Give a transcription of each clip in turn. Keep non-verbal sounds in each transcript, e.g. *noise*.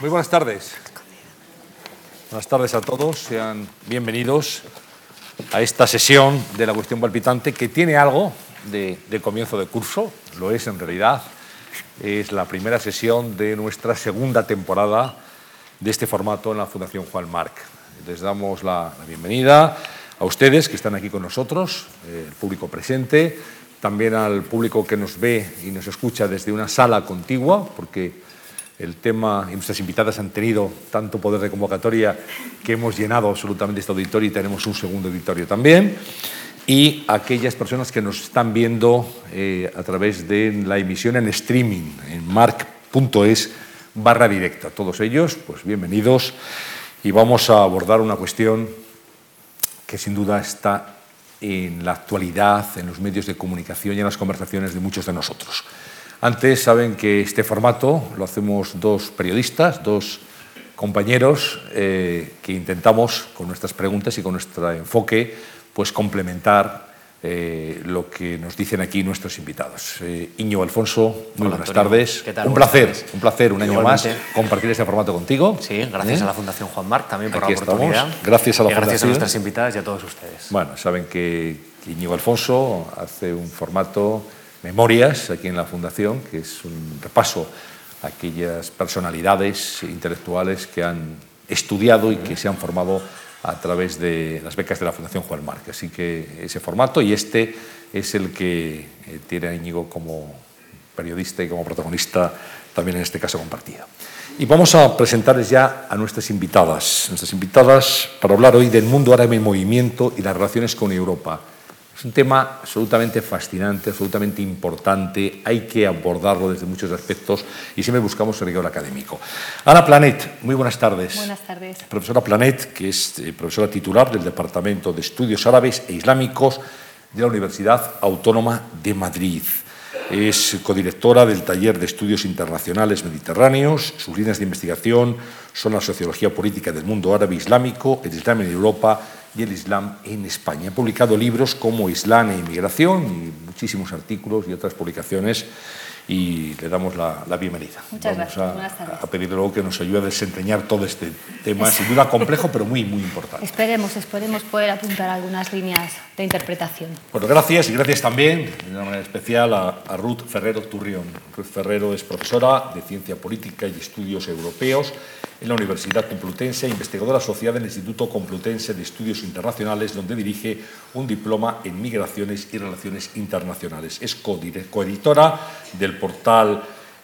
Muy buenas tardes. Buenas tardes a todos. Sean bienvenidos a esta sesión de la cuestión palpitante que tiene algo de, comienzo de curso, lo es en realidad. Es la primera sesión de nuestra segunda temporada de este formato en la Fundación Juan Marc. Les damos la, la bienvenida a ustedes que están aquí con nosotros, eh, el público presente, también al público que nos ve y nos escucha desde una sala contigua, porque el tema y nuestras invitadas han tenido tanto poder de convocatoria que hemos llenado absolutamente este auditorio y tenemos un segundo auditorio también. Y aquellas personas que nos están viendo eh, a través de la emisión en streaming en marc.es barra directa. Todos ellos, pues bienvenidos. Y vamos a abordar una cuestión que sin duda está en la actualidad, en los medios de comunicación y en las conversaciones de muchos de nosotros. Antes saben que este formato lo hacemos dos periodistas, dos compañeros eh, que intentamos con nuestras preguntas y con nuestro enfoque pues complementar eh, lo que nos dicen aquí nuestros invitados. Eh, Iñigo Alfonso, muy Hola, buenas Antonio. tardes. ¿Qué tal? Un placer, tardes. un placer un año más compartir este formato contigo. Sí, gracias ¿Eh? a la Fundación Juan Marc también por Aquí la oportunidad. estamos. Gracias a la y gracias a Fundación. nuestras invitadas y a todos ustedes. Bueno, saben que Íñigo Alfonso hace un formato Memorias aquí en la Fundación, que es un repaso a aquellas personalidades intelectuales que han estudiado y que se han formado a través de las becas de la Fundación Juan Marc. Así que ese formato y este es el que eh, tiene a Íñigo como periodista y como protagonista también en este caso compartido. Y vamos a presentarles ya a nuestras invitadas, nuestras invitadas para hablar hoy del mundo árabe en movimiento y las relaciones con Europa. Es un tema absolutamente fascinante, absolutamente importante, hay que abordarlo desde muchos aspectos y siempre buscamos el rigor académico. Ana Planet, muy buenas tardes. Buenas tardes. Profesora Planet, que es eh, profesora titular del Departamento de Estudios Árabes e Islámicos de la Universidad Autónoma de Madrid. Es codirectora del Taller de Estudios Internacionales Mediterráneos. Sus líneas de investigación son la sociología política del mundo árabe islámico, el Islam en Europa y el Islam en España. Ha publicado libros como Islam e Inmigración y muchísimos artículos y otras publicaciones y le damos la, la bienvenida. Muchas Vamos gracias. a- Buenas tardes. a pedirle luego que nos ayude a desentrañar todo este tema, sin duda complejo, pero muy, muy importante. Esperemos, esperemos poder apuntar algunas líneas de interpretación. Bueno, gracias y gracias también de una manera especial a, a Ruth Ferrero Turrión. Ruth Ferrero es profesora de Ciencia Política y Estudios Europeos en la Universidad Complutense, investigadora asociada en el Instituto Complutense de Estudios Internacionales, donde dirige un diploma en Migraciones y Relaciones Internacionales. Es coeditora del portal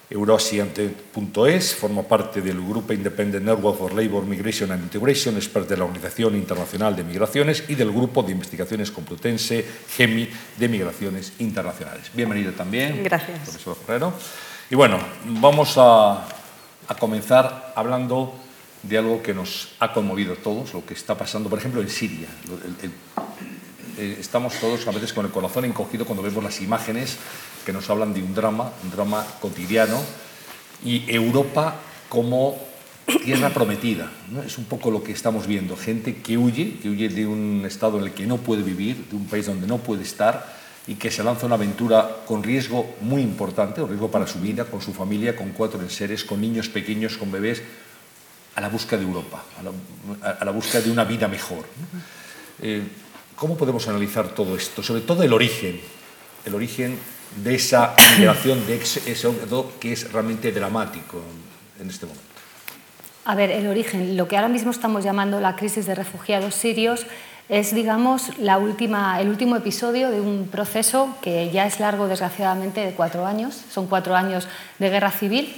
Euroasiante.es, forma parte del Grupo Independent Network for Labor, Migration and Integration, expert de la Organización Internacional de Migraciones y del Grupo de Investigaciones Complutense GEMI de Migraciones Internacionales. Bienvenido también, Gracias. profesor Ferrero. Y bueno, vamos a, a comenzar hablando de algo que nos ha conmovido a todos, lo que está pasando, por ejemplo, en Siria. El- el- eh, estamos todos a veces con el corazón encogido cuando vemos las imágenes que nos hablan de un drama, un drama cotidiano, y Europa como tierra prometida. ¿no? Es un poco lo que estamos viendo, gente que huye, que huye de un estado en el que no puede vivir, de un país donde no puede estar y que se lanza una aventura con riesgo muy importante, un riesgo para su vida, con su familia, con cuatro enseres, con niños pequeños, con bebés, a la búsqueda de Europa, a la, a búsqueda de una vida mejor. Eh, ¿Cómo podemos analizar todo esto? Sobre todo el origen, el origen de esa migración, de eso que es realmente dramático en este momento. A ver, el origen, lo que ahora mismo estamos llamando la crisis de refugiados sirios, es, digamos, la última, el último episodio de un proceso que ya es largo, desgraciadamente, de cuatro años. Son cuatro años de guerra civil.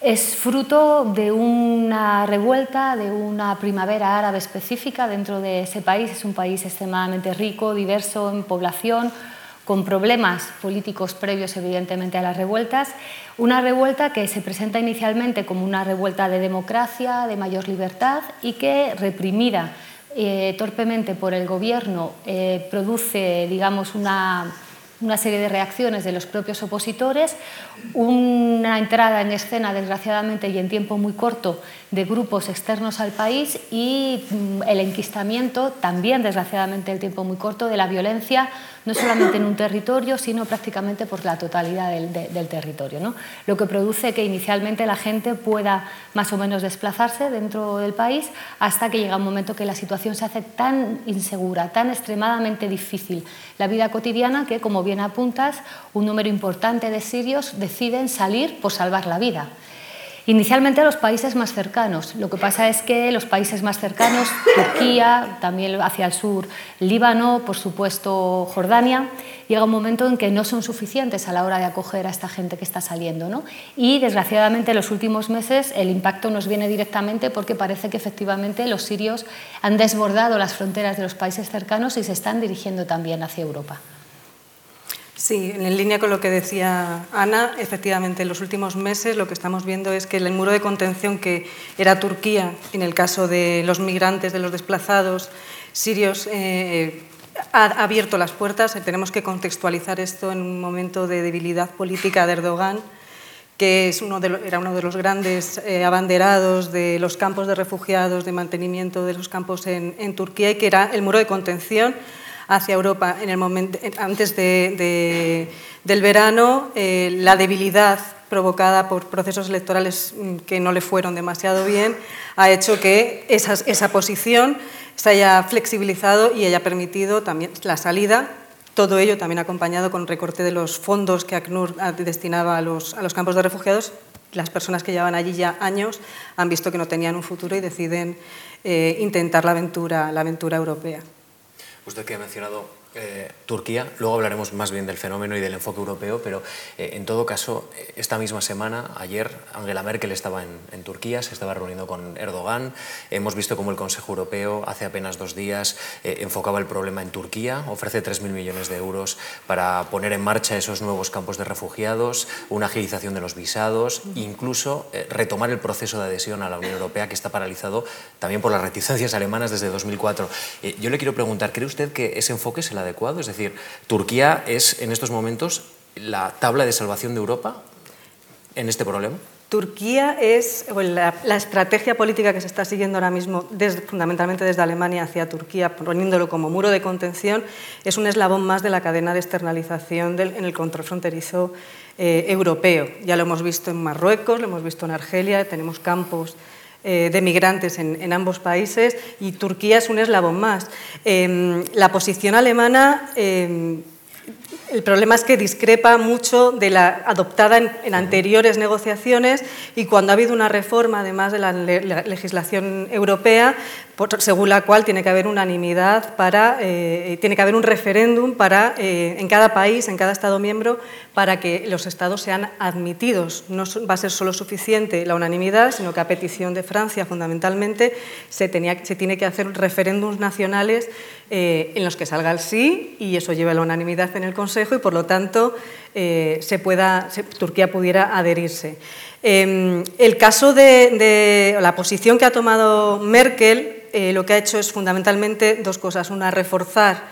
Es fruto de una revuelta, de una primavera árabe específica dentro de ese país. Es un país extremadamente rico, diverso en población, con problemas políticos previos, evidentemente, a las revueltas. Una revuelta que se presenta inicialmente como una revuelta de democracia, de mayor libertad y que, reprimida eh, torpemente por el gobierno, eh, produce, digamos, una, una serie de reacciones de los propios opositores, una entrada en escena, desgraciadamente, y en tiempo muy corto, de grupos externos al país y mm, el enquistamiento, también, desgraciadamente, en tiempo muy corto, de la violencia no solamente en un territorio, sino prácticamente por la totalidad del, territorio. ¿no? Lo que produce que inicialmente la gente pueda más o menos desplazarse dentro del país hasta que llega un momento que la situación se hace tan insegura, tan extremadamente difícil la vida cotidiana que, como bien apuntas, un número importante de sirios deciden salir por salvar la vida. Inicialmente a los países más cercanos. Lo que pasa es que los países más cercanos, *laughs* Turquía, también hacia el sur, Líbano, por supuesto Jordania, llega un momento en que no son suficientes a la hora de acoger a esta gente que está saliendo. ¿no? Y desgraciadamente en los últimos meses el impacto nos viene directamente porque parece que efectivamente los sirios han desbordado las fronteras de los países cercanos y se están dirigiendo también hacia Europa. Sí, en línea con lo que decía Ana, efectivamente en los últimos meses lo que estamos viendo es que el muro de contención que era Turquía, en el caso de los migrantes, de los desplazados sirios, eh, ha abierto las puertas. Tenemos que contextualizar esto en un momento de debilidad política de Erdogan, que es uno era uno de los grandes eh, abanderados de los campos de refugiados, de mantenimiento de los campos en Turquía, y que era el muro de contención hacia Europa en el momento, antes del verano, eh, la debilidad provocada por procesos electorales mm, que no le fueron demasiado bien, ha hecho que esa, posición se haya flexibilizado y haya permitido también la salida todo ello también acompañado con recorte de los fondos que ACNUR destinaba a los, a los, campos de refugiados. Las personas que llevan allí ya años han visto que no tenían un futuro y deciden eh, intentar la aventura, la aventura europea. Usted que ha mencionado eh, Turquía, luego hablaremos más bien del fenómeno y del enfoque europeo, pero eh, en todo caso, eh, esta misma semana, ayer, Angela Merkel estaba en, Turquía, se estaba reuniendo con Erdogan, hemos visto cómo el Consejo Europeo hace apenas dos días enfocaba el problema en Turquía, ofrece 3.000 millones de euros para poner en marcha esos nuevos campos de refugiados, una agilización de los visados, incluso retomar el proceso de adhesión a la Unión Europea que está paralizado también por las reticencias alemanas desde 2004. yo le quiero preguntar, ¿cree usted que ese enfoque se la Es decir, ¿Turquía es en estos momentos la tabla de salvación de Europa en este problema? Turquía es la, estrategia política que se está siguiendo ahora mismo, fundamentalmente desde Alemania hacia Turquía, poniéndolo como muro de contención, es un eslabón más de la cadena de externalización en el control fronterizo eh, europeo. Ya lo hemos visto en Marruecos, lo hemos visto en Argelia, tenemos campos de migrantes en, ambos países y Turquía es un eslabón más. Em, la posición alemana em, el problema es que discrepa mucho de la adoptada en, anteriores negociaciones y cuando ha habido una reforma, además de la, legislación europea, según la cual tiene que haber unanimidad para, eh, tiene que haber un referéndum para, eh, en cada país, en cada Estado miembro, para que los Estados sean admitidos. No va a ser solo suficiente la unanimidad, sino que a petición de Francia, fundamentalmente, se, tenía, se tiene que hacer referéndums nacionales eh, en los que salga el sí y eso lleva a la unanimidad en el Consejo y, por lo tanto, se pueda, Turquía pudiera adherirse. Em, el caso de, la posición que ha tomado Merkel eh, lo que ha hecho es fundamentalmente dos cosas. Una, reforzar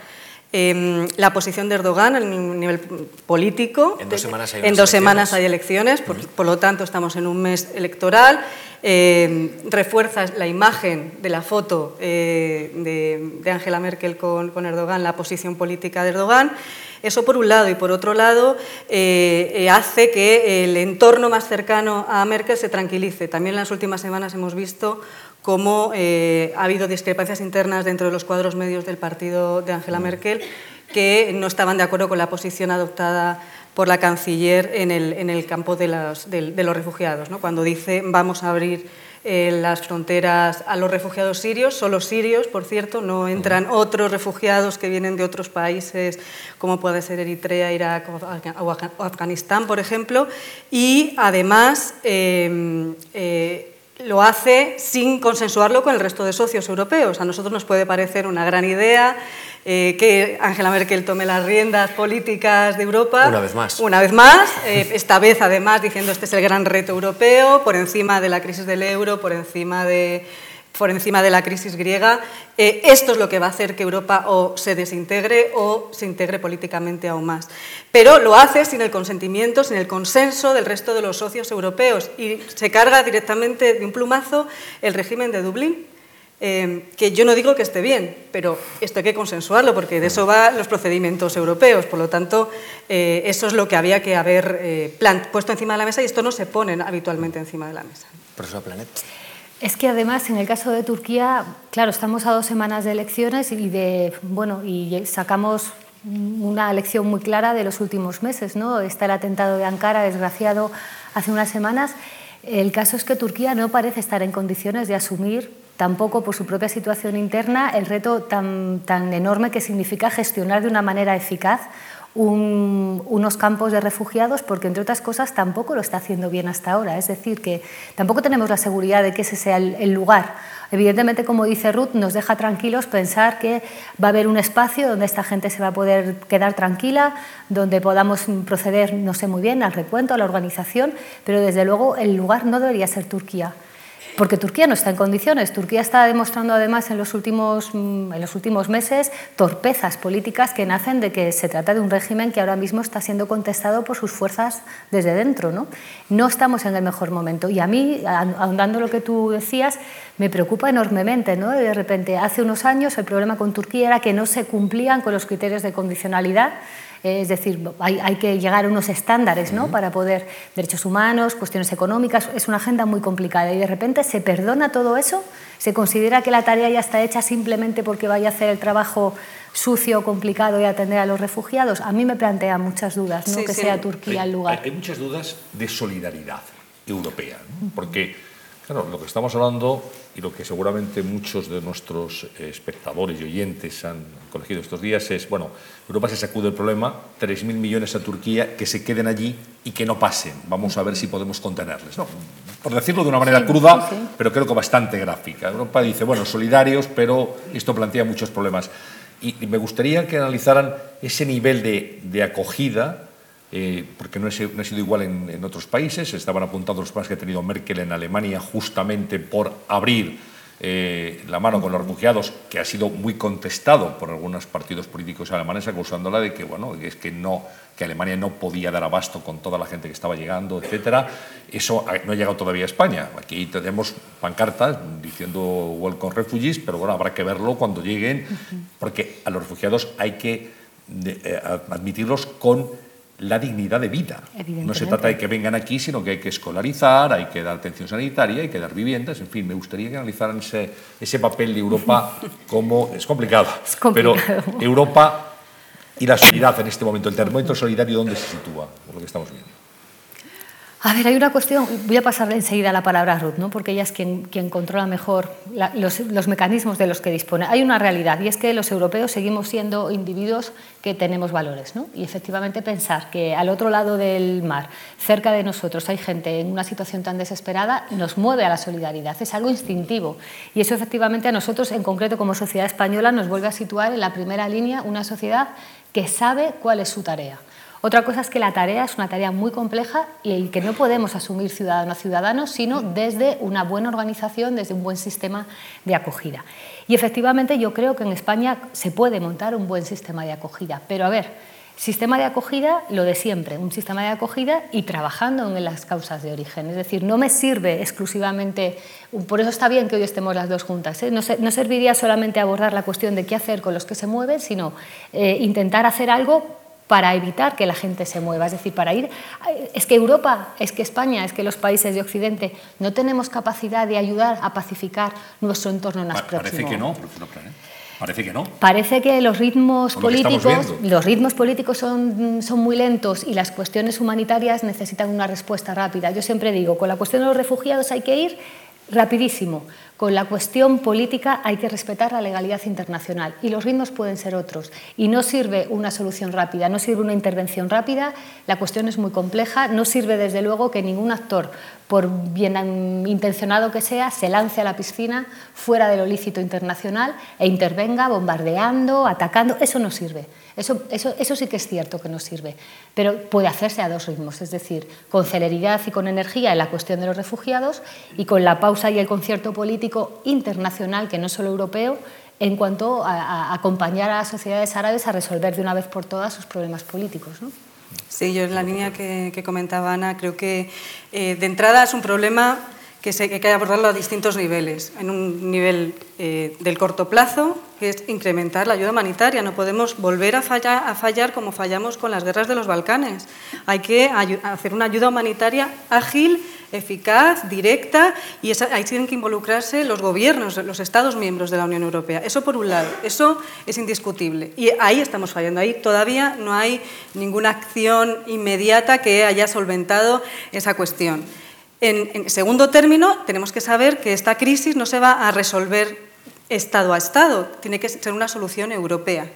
em, la posición de Erdogan a nivel político. En dos semanas hay, en dos semanas hay elecciones, por, lo tanto estamos en un mes electoral. Em, refuerza la imagen de la foto eh, de Angela Merkel con, con Erdogan, la posición política de Erdogan. Eso por un lado y por otro lado eh, hace que el entorno más cercano a Merkel se tranquilice. También en las últimas semanas hemos visto cómo eh, ha habido discrepancias internas dentro de los cuadros medios del partido de Angela Merkel que no estaban de acuerdo con la posición adoptada por la canciller en el, campo de los, refugiados, cuando dice vamos a abrir eh, las fronteras a los refugiados sirios, solo sirios, por cierto, no entran otros refugiados que vienen de otros países como puede ser Eritrea, Irak o Afganistán, por ejemplo, y además eh, lo hace sin consensuarlo con el resto de socios europeos. A nosotros nos puede parecer una gran idea eh, que Angela Merkel tome las riendas políticas de Europa. Una vez más. Una vez más, eh, esta vez además diciendo este es el gran reto europeo, por encima de la crisis del euro, por encima de por encima de la crisis griega. Eh, esto es lo que va a hacer que Europa o se desintegre o se integre políticamente aún más. Pero lo hace sin el consentimiento, sin el consenso del resto de los socios europeos y se carga directamente de un plumazo el régimen de Dublín eh, que yo no digo que esté bien, pero esto hay que consensuarlo porque de eso van los procedimientos europeos. Por lo tanto, eh, eso es lo que había que haber puesto encima de la mesa y esto no se pone habitualmente encima de la mesa. Profesor Planet. Es que además en el caso de Turquía, claro, estamos a dos semanas de elecciones y de bueno y sacamos una lección muy clara de los últimos meses, ¿no? Está el atentado de Ankara, desgraciado, hace unas semanas. El caso es que Turquía no parece estar en condiciones de asumir tampoco por su propia situación interna el reto tan, tan enorme que significa gestionar de una manera eficaz unos campos de refugiados porque, entre otras cosas, tampoco lo está haciendo bien hasta ahora. Es decir, que tampoco tenemos la seguridad de que ese sea el, lugar. Evidentemente, como dice Ruth, nos deja tranquilos pensar que va a haber un espacio donde esta gente se va a poder quedar tranquila, donde podamos proceder, no sé muy bien, al recuento, a la organización, pero desde luego el lugar no debería ser Turquía porque Turquía no está en condiciones. Turquía está demostrando además en los últimos, mm, en los últimos meses torpezas políticas que nacen de que se trata de un régimen que ahora mismo está siendo contestado por sus fuerzas desde dentro. No, no estamos en el mejor momento. Y a mí, ahondando lo que tú decías, me preocupa enormemente. ¿no? De repente, hace unos años el problema con Turquía era que no se cumplían con los criterios de condicionalidad es decir, hay, que llegar a unos estándares ¿no? para poder, derechos humanos, cuestiones económicas, es una agenda muy complicada y de repente se perdona todo eso, se considera que la tarea ya está hecha simplemente porque vaya a hacer el trabajo sucio, complicado y atender a los refugiados. A mí me plantea muchas dudas, ¿no? que sea Turquía el lugar. Hay, muchas dudas de solidaridad europea, porque Claro, lo que estamos hablando y lo que seguramente muchos de nuestros eh, espectadores y oyentes han colegido estos días es, bueno, Europa se sacude el problema, 3.000 millones a Turquía, que se queden allí y que no pasen. Vamos a ver si podemos contenerles. No, por decirlo de una manera cruda, pero creo que bastante gráfica. Europa dice, bueno, solidarios, pero esto plantea muchos problemas. Y, me gustaría que analizaran ese nivel de, de acogida eh, porque no, ha sido igual en, otros países. Estaban apuntados los planes que ha tenido Merkel en Alemania justamente por abrir eh, la mano con los refugiados, que ha sido muy contestado por algunos partidos políticos alemanes, acusándola de que, bueno, es que, no, que Alemania no podía dar abasto con toda la gente que estaba llegando, etc. Eso no ha llegado todavía a España. Aquí tenemos pancartas diciendo Welcome Refugees, pero bueno, habrá que verlo cuando lleguen, porque a los refugiados hay que eh, admitirlos con la dignidad de vida. No se trata de que vengan aquí, sino que hay que escolarizar, hay que dar atención sanitaria, hay que dar viviendas, en fin, me gustaría que analizaran ese, ese papel de Europa *laughs* como... Es complicado, pero Europa y la solidaridad en este momento, el termómetro solidario, ¿dónde se sitúa? Por lo que estamos viendo. A ver, hay una cuestión, voy a pasar enseguida la palabra a Ruth, ¿no? porque ella es quien, quien controla mejor los, mecanismos de los que dispone. Hay una realidad y es que los europeos seguimos siendo individuos que tenemos valores. ¿no? Y efectivamente pensar que al otro lado del mar, cerca de nosotros, hay gente en una situación tan desesperada, nos mueve a la solidaridad. Es algo instintivo. Y eso efectivamente a nosotros, en concreto como sociedad española, nos vuelve a situar en la primera línea una sociedad que sabe cuál es su tarea. Otra cosa es que la tarea es una tarea muy compleja y que no podemos asumir ciudadano a ciudadano, sino desde una buena organización, desde un buen sistema de acogida. Y efectivamente yo creo que en España se puede montar un buen sistema de acogida, pero a ver, Sistema de acogida, lo de siempre, un sistema de acogida y trabajando en las causas de origen. Es decir, no me sirve exclusivamente, por eso está bien que hoy estemos las dos juntas, ¿eh? no, serviría solamente abordar la cuestión de qué hacer con los que se mueven, sino eh, intentar hacer algo para evitar que la gente se mueva. Es decir, para ir... Es que Europa, es que España, es que los países de Occidente no tenemos capacidad de ayudar a pacificar nuestro entorno más próximo. Parece que no, Parece que no. Parece que los ritmos políticos, los ritmos políticos son, son muy lentos y las cuestiones humanitarias necesitan una respuesta rápida. Yo siempre digo, con la cuestión de los refugiados hay que ir rapidísimo. Con la cuestión política hay que respetar la legalidad internacional y los ritmos pueden ser otros. Y no sirve una solución rápida, no sirve una intervención rápida, la cuestión es muy compleja, no sirve desde luego que ningún actor, por bien intencionado que sea, se lance a la piscina fuera de lo lícito internacional e intervenga bombardeando, atacando, eso no sirve. Eso, eso, sí que es cierto que no sirve, pero puede hacerse a dos ritmos, es decir, con celeridad y con energía en la cuestión de los refugiados y con la pausa y el concierto político internacional, que no es solo europeo, en cuanto a, acompañar a las sociedades árabes a resolver de una vez por todas sus problemas políticos. ¿no? Sí, yo en la línea que, comentaba Ana, creo que eh, de entrada es un problema que, hay que abordarlo a distintos niveles. En un nivel eh, del corto plazo, que es incrementar la ayuda humanitaria. No podemos volver a fallar, a fallar como fallamos con las guerras de los Balcanes. Hay que hacer una ayuda humanitaria ágil, eficaz, directa, y ahí tienen que involucrarse los gobiernos, los Estados miembros de la Unión Europea. Eso por un lado, eso es indiscutible. Y ahí estamos fallando. Ahí todavía no hay ninguna acción inmediata que haya solventado esa cuestión. En, segundo término, tenemos que saber que esta crisis no se va a resolver Estado a Estado, tiene que ser una solución europea.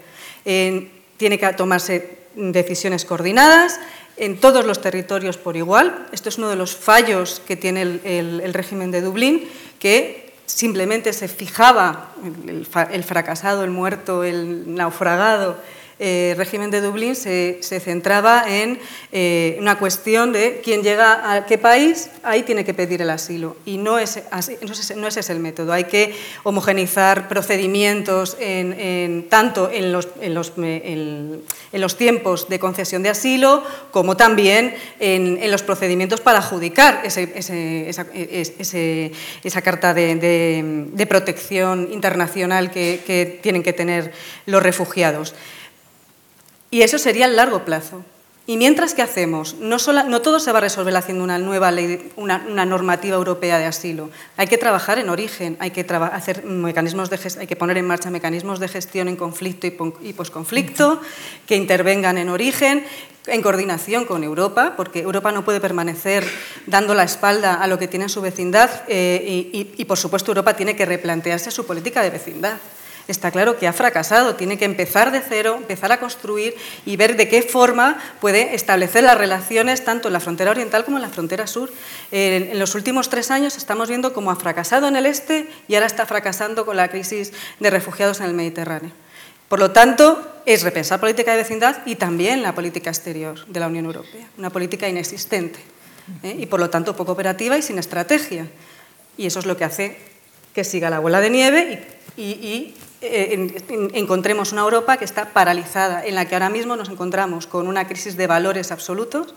tiene que tomarse decisiones coordinadas en todos los territorios por igual. Esto es uno de los fallos que tiene el, régimen de Dublín, que simplemente se fijaba el fracasado, el muerto, el naufragado eh, régimen de Dublín se, centraba en eh, una cuestión de quién llega a qué país, ahí tiene que pedir el asilo. Y no es, no ese es el método. Hay que homogenizar procedimientos en, tanto en los, en, los, en, los, tiempos de concesión de asilo como también en, los procedimientos para adjudicar esa, carta de, protección internacional que tienen que tener los refugiados. Y eso sería a largo plazo. Y mientras que hacemos, no, no, todo se va a resolver haciendo una nueva ley, una, normativa europea de asilo. Hay que trabajar en origen, hay que, hacer mecanismos de hay que poner en marcha mecanismos de gestión en conflicto y, posconflicto, que intervengan en origen, en coordinación con Europa, porque Europa no puede permanecer dando la espalda a lo que tiene en su vecindad eh, y, por supuesto, Europa tiene que replantearse su política de vecindad está claro que ha fracasado. Tiene que empezar de cero, empezar a construir y ver de qué forma puede establecer las relaciones tanto en la frontera oriental como en la frontera sur. En, los últimos tres años estamos viendo cómo ha fracasado en el este y ahora está fracasando con la crisis de refugiados en el Mediterráneo. Por lo tanto, es repensar política de vecindad y también la política exterior de la Unión Europea, una política inexistente ¿eh? y por lo tanto poco operativa y sin estrategia. Y eso es lo que hace que siga la bola de nieve y eh, encontremos una Europa que está paralizada, en la que ahora mismo nos encontramos con una crisis de valores absolutos.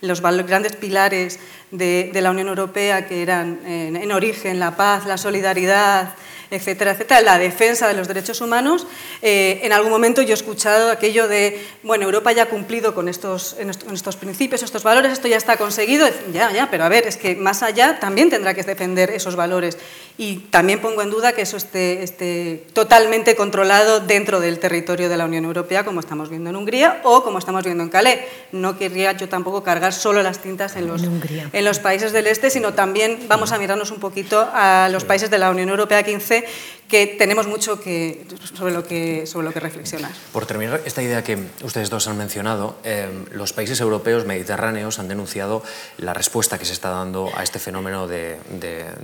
Los grandes pilares de, la Unión Europea, que eran en origen la paz, la solidaridad, etcétera, etcétera, la defensa de los derechos humanos. Eh, en algún momento yo he escuchado aquello de, bueno, Europa ya ha cumplido con estos, estos principios, estos valores, esto ya está conseguido. Ya, ya, pero a ver, es que más allá también tendrá que defender esos valores. Y también pongo en duda que eso esté, esté totalmente controlado dentro del territorio de la Unión Europea, como estamos viendo en Hungría o como estamos viendo en Calais. No querría yo tampoco cargar solo las tintas en los, en los países del este, sino también vamos a mirarnos un poquito a los países de la Unión Europea 15 це que tenemos mucho que, sobre, lo que, sobre lo que reflexionar. Por terminar, esta idea que ustedes dos han mencionado, eh, los países europeos mediterráneos han denunciado la respuesta que se está dando a este fenómeno de,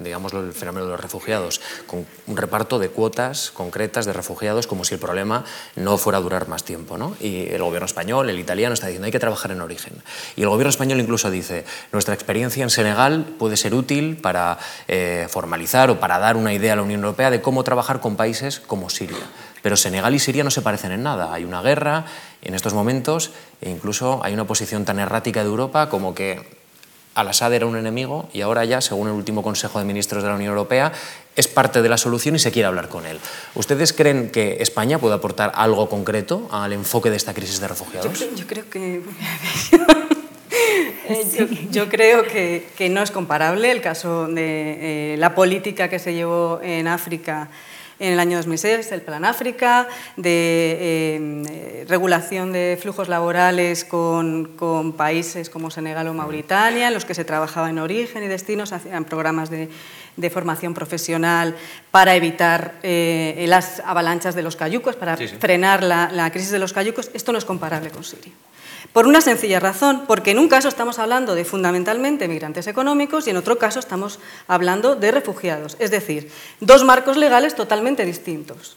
digamos, el fenómeno de los refugiados, con un reparto de cuotas concretas de refugiados como si el problema no fuera a durar más tiempo. ¿no? Y el gobierno español, el italiano, está diciendo hay que trabajar en origen. Y el gobierno español incluso dice, nuestra experiencia en Senegal puede ser útil para eh, formalizar o para dar una idea a la Unión Europea de cómo trabajar con países como Siria. Pero Senegal y Siria no se parecen en nada. Hay una guerra en estos momentos e incluso hay una posición tan errática de Europa como que Al-Assad era un enemigo y ahora ya, según el último Consejo de Ministros de la Unión Europea, es parte de la solución y se quiere hablar con él. ¿Ustedes creen que España puede aportar algo concreto al enfoque de esta crisis de refugiados? Yo, creo que... *laughs* *laughs* Eh, yo, creo que, no es comparable el caso de eh, la política que se llevó en África en el año 2006, el Plan África, de eh, regulación de flujos laborales con, países como Senegal o Mauritania, en los que se trabajaba en origen y destinos, hacían programas de, formación profesional para evitar las avalanchas de los cayucos, para frenar la, la crisis de los cayucos. Esto no es comparable con Siria. Por una sencilla razón, porque en un caso estamos hablando de fundamentalmente migrantes económicos y en otro caso estamos hablando de refugiados, es decir, dos marcos legales totalmente distintos.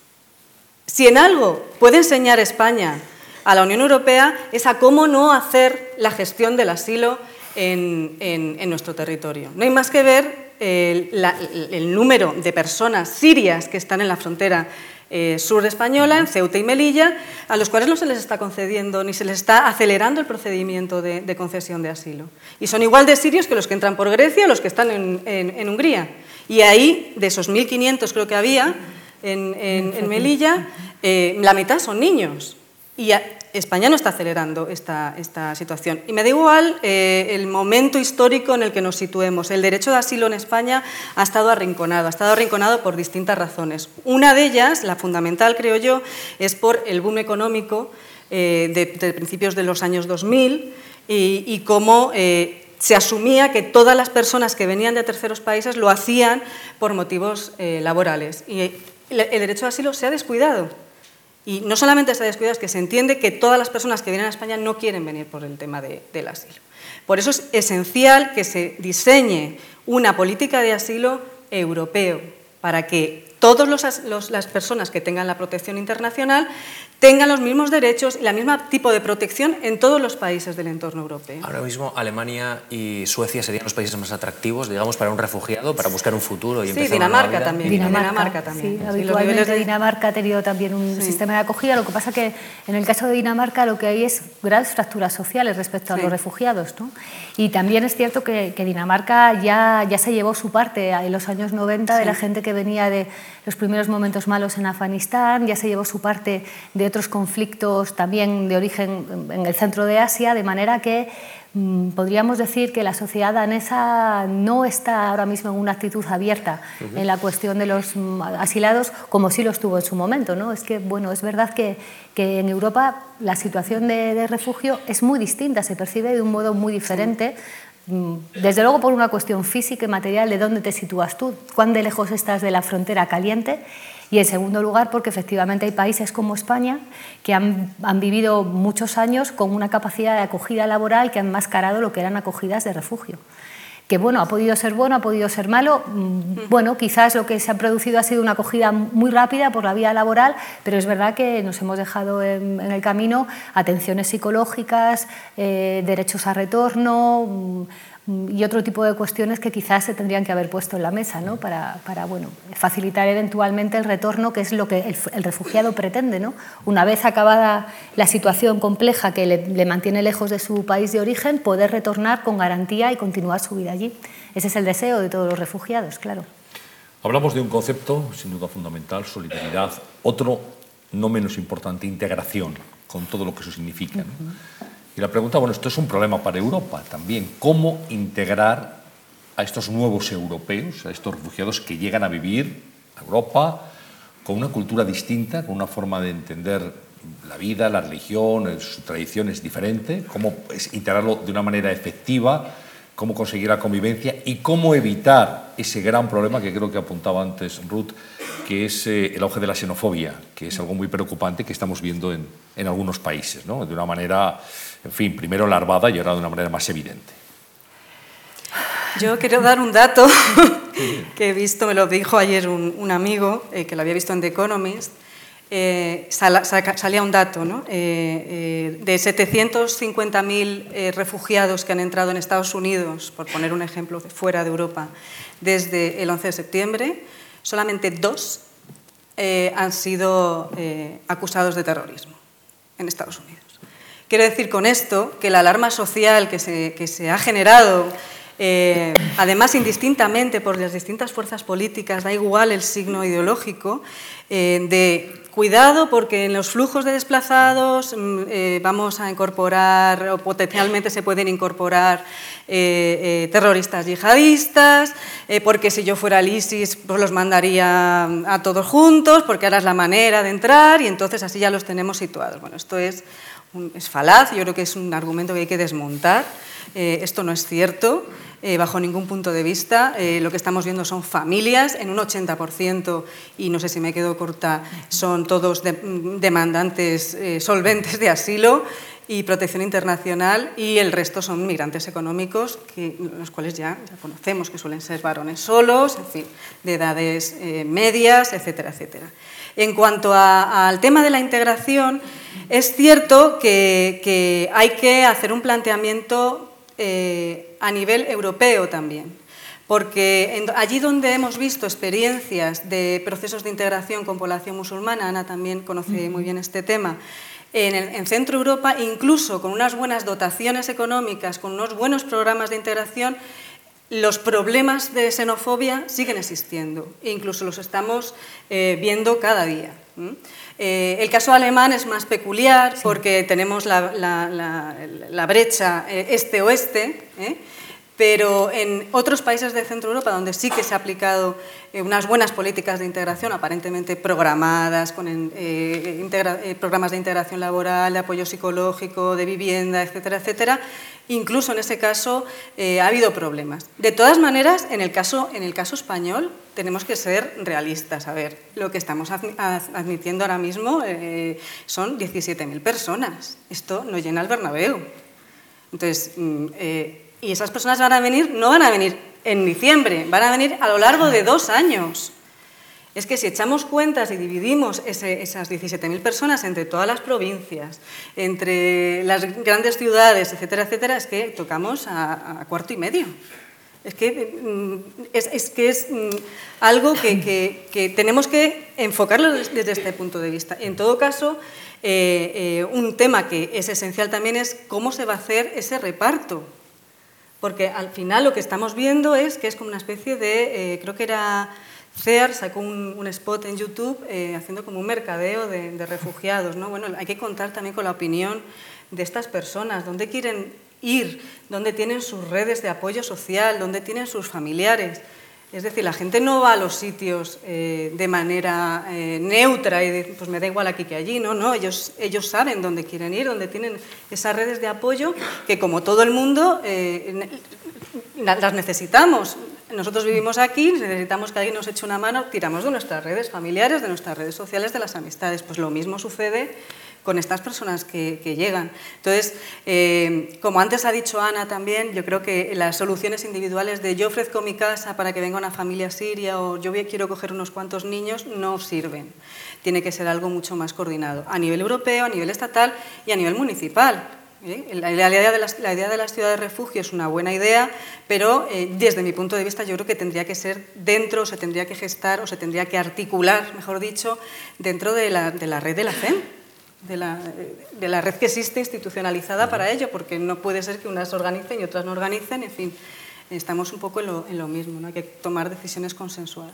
Si en algo puede enseñar España a la Unión Europea es a cómo no hacer la gestión del asilo en, nuestro territorio. No hay más que ver el número de personas sirias que están en la frontera eh, sur española, en Ceuta y Melilla, a los cuales no se les está concediendo ni se les está acelerando el procedimiento de, concesión de asilo. Y son igual de sirios que los que entran por Grecia, los que están en, Hungría. Y ahí, de esos 1.500 creo que había en, Melilla, eh, la mitad son niños. Y España no está acelerando esta, esta situación. Y me da igual eh, el momento histórico en el que nos situemos. El derecho de asilo en España ha estado arrinconado, ha estado arrinconado por distintas razones. Una de ellas, la fundamental creo yo, es por el boom económico eh, de, principios de los años 2000 y, cómo eh, se asumía que todas las personas que venían de terceros países lo hacían por motivos laborales. Y el derecho de asilo se ha descuidado. Y no solamente ha descuidado, es que se entiende que todas las personas que vienen a España no quieren venir por el tema del asilo. Por eso es esencial que se diseñe una política de asilo europeo para que todas las personas que tengan la protección internacional tengan los mismos derechos y el mismo tipo de protección en todos los países del entorno europeo. Ahora mismo Alemania y Suecia serían los países más atractivos, digamos, para un refugiado, para buscar un futuro y sí, Dinamarca también. Dinamarca, también. Sí, habitualmente Dinamarca ha tenido también un sistema de acogida. Lo que pasa que en el caso de Dinamarca lo que hay es grandes fracturas sociales respecto a los refugiados. ¿no? Y también es cierto que, Dinamarca ya, ya se llevó su parte en los años 90 de la gente que venía de los primeros momentos malos en Afganistán, ya se llevó su parte de otros conflictos también de origen en el centro de Asia, de manera que mm, podríamos decir que la sociedad danesa no está ahora mismo en una actitud abierta en la cuestión de los mm, asilados como sí lo estuvo en su momento. ¿no? Es que, bueno, es verdad que, que en Europa la situación de, de, refugio es muy distinta, se percibe de un modo muy diferente. Mm, desde luego por una cuestión física y material de dónde te sitúas tú, cuán de lejos estás de la frontera caliente y en segundo lugar, porque efectivamente hay países como España que han, vivido muchos años con una capacidad de acogida laboral que han mascarado lo que eran acogidas de refugio que bueno, ha podido ser bueno, ha podido ser malo. Mm, bueno, quizás lo que se ha producido ha sido una acogida muy rápida por la vía laboral, pero es verdad que nos hemos dejado en, el camino atenciones psicológicas, eh, derechos a retorno. Y otro tipo de cuestiones que quizás se tendrían que haber puesto en la mesa ¿no? para, para bueno, facilitar eventualmente el retorno, que es lo que el, refugiado pretende. ¿no? Una vez acabada la situación compleja que le, mantiene lejos de su país de origen, poder retornar con garantía y continuar su vida allí. Ese es el deseo de todos los refugiados, claro. Hablamos de un concepto, sin duda fundamental, solidaridad. Otro, no menos importante, integración, con todo lo que eso significa. Y la pregunta, bueno, esto es un problema para Europa también. ¿Cómo integrar a estos nuevos europeos, a estos refugiados que llegan a vivir a Europa con una cultura distinta, con una forma de entender la vida, la religión, su tradición es diferente? ¿Cómo integrarlo de una manera efectiva? cómo conseguir la convivencia y cómo evitar ese gran problema que creo que apuntaba antes Ruth, que es eh, el auge de la xenofobia, que es algo muy preocupante que estamos viendo en, en algunos países, ¿no? de una manera en fin, primero larvada y ahora de una manera más evidente. Yo quiero dar un dato *laughs* que he visto, me lo dijo ayer un, amigo eh, que lo había visto en The Economist. Eh, salía un dato ¿no? eh, de 750.000 refugiados que han entrado en Estados Unidos, por poner un ejemplo fuera de Europa, desde el 11 de septiembre, solamente dos han sido acusados de terrorismo en Estados Unidos. Quiero decir con esto que la alarma social que se, ha generado, eh, además indistintamente por las distintas fuerzas políticas, da igual el signo ideológico, eh, de cuidado porque en los flujos de desplazados mm, eh, vamos a incorporar o potencialmente se pueden incorporar terroristas yihadistas, porque si yo fuera el ISIS pues los mandaría a todos juntos, porque ahora es la manera de entrar y entonces así ya los tenemos situados. Bueno, esto es es falaz, yo creo que es un argumento que hay que desmontar. Eh, esto no es cierto eh, bajo ningún punto de vista. Eh, lo que estamos viendo son familias, en un 80%, y no sé si me quedo corta, son todos demandantes solventes de asilo y protección internacional, y el resto son migrantes económicos, los cuales ya, conocemos que suelen ser varones solos, en fin, de edades medias, etcétera, etcétera. En cuanto al tema de la integración, es cierto que, hay que hacer un planteamiento eh, a nivel europeo también, porque allí donde hemos visto experiencias de procesos de integración con población musulmana, Ana también conoce muy bien este tema, en, en, Centro Europa, incluso con unas buenas dotaciones económicas, con unos buenos programas de integración, los problemas de xenofobia siguen existiendo e incluso los estamos eh, viendo cada día. Eh, el caso alemán es más peculiar porque tenemos la, la brecha eh, este-oeste pero en otros países de Centro Europa, donde sí que se ha aplicado eh, unas buenas políticas de integración, aparentemente programadas, con eh, eh, programas de integración laboral, de apoyo psicológico, de vivienda, etcétera, etcétera, incluso en ese caso ha habido problemas. De todas maneras, en el caso, en el caso español tenemos que ser realistas. A ver, lo que estamos admitiendo ahora mismo son 17.000 personas. Esto no llena el Bernabéu. Entonces, mm, y esas personas van a venir, no van a venir en diciembre, van a venir a lo largo de dos años. Es que si echamos cuentas y dividimos esas 17.000 personas entre todas las provincias, entre las grandes ciudades, etcétera, etcétera, es que tocamos a, cuarto y medio. Es que mm, es, que es mm, algo que, tenemos que enfocarlo desde este punto de vista. En todo caso, eh, eh, un tema que es esencial también es cómo se va a hacer ese reparto porque al final lo que estamos viendo es que es como una especie de, eh, creo que era CEAR, sacó un, spot en YouTube eh, haciendo como un mercadeo de, refugiados. ¿no? Bueno, hay que contar también con la opinión de estas personas, dónde quieren ir, dónde tienen sus redes de apoyo social, dónde tienen sus familiares. Es decir, la gente no va a los sitios eh, de manera neutra y dice, pues me da igual aquí que allí, no, no, ellos, ellos saben dónde quieren ir, dónde tienen esas redes de apoyo que como todo el mundo las necesitamos. Nosotros vivimos aquí, necesitamos que alguien nos eche una mano, tiramos de nuestras redes familiares, de nuestras redes sociales, de las amistades. Pues lo mismo sucede con estas personas que, llegan. Entonces, eh, como antes ha dicho Ana también, yo creo que las soluciones individuales de yo ofrezco mi casa para que venga una familia siria o yo quiero coger unos cuantos niños no sirven. Tiene que ser algo mucho más coordinado a nivel europeo, a nivel estatal y a nivel municipal. ¿eh? La, idea de la, idea de la ciudad de refugio es una buena idea, pero eh, desde mi punto de vista yo creo que tendría que ser dentro, o se tendría que gestar, o se tendría que articular, mejor dicho, dentro de la, de la red de la FEM, de la, de la, red que existe institucionalizada para ello, porque no puede ser que unas organicen y otras no organicen, en fin, estamos un poco en lo, en lo mismo, ¿no? hay que tomar decisiones consensuadas.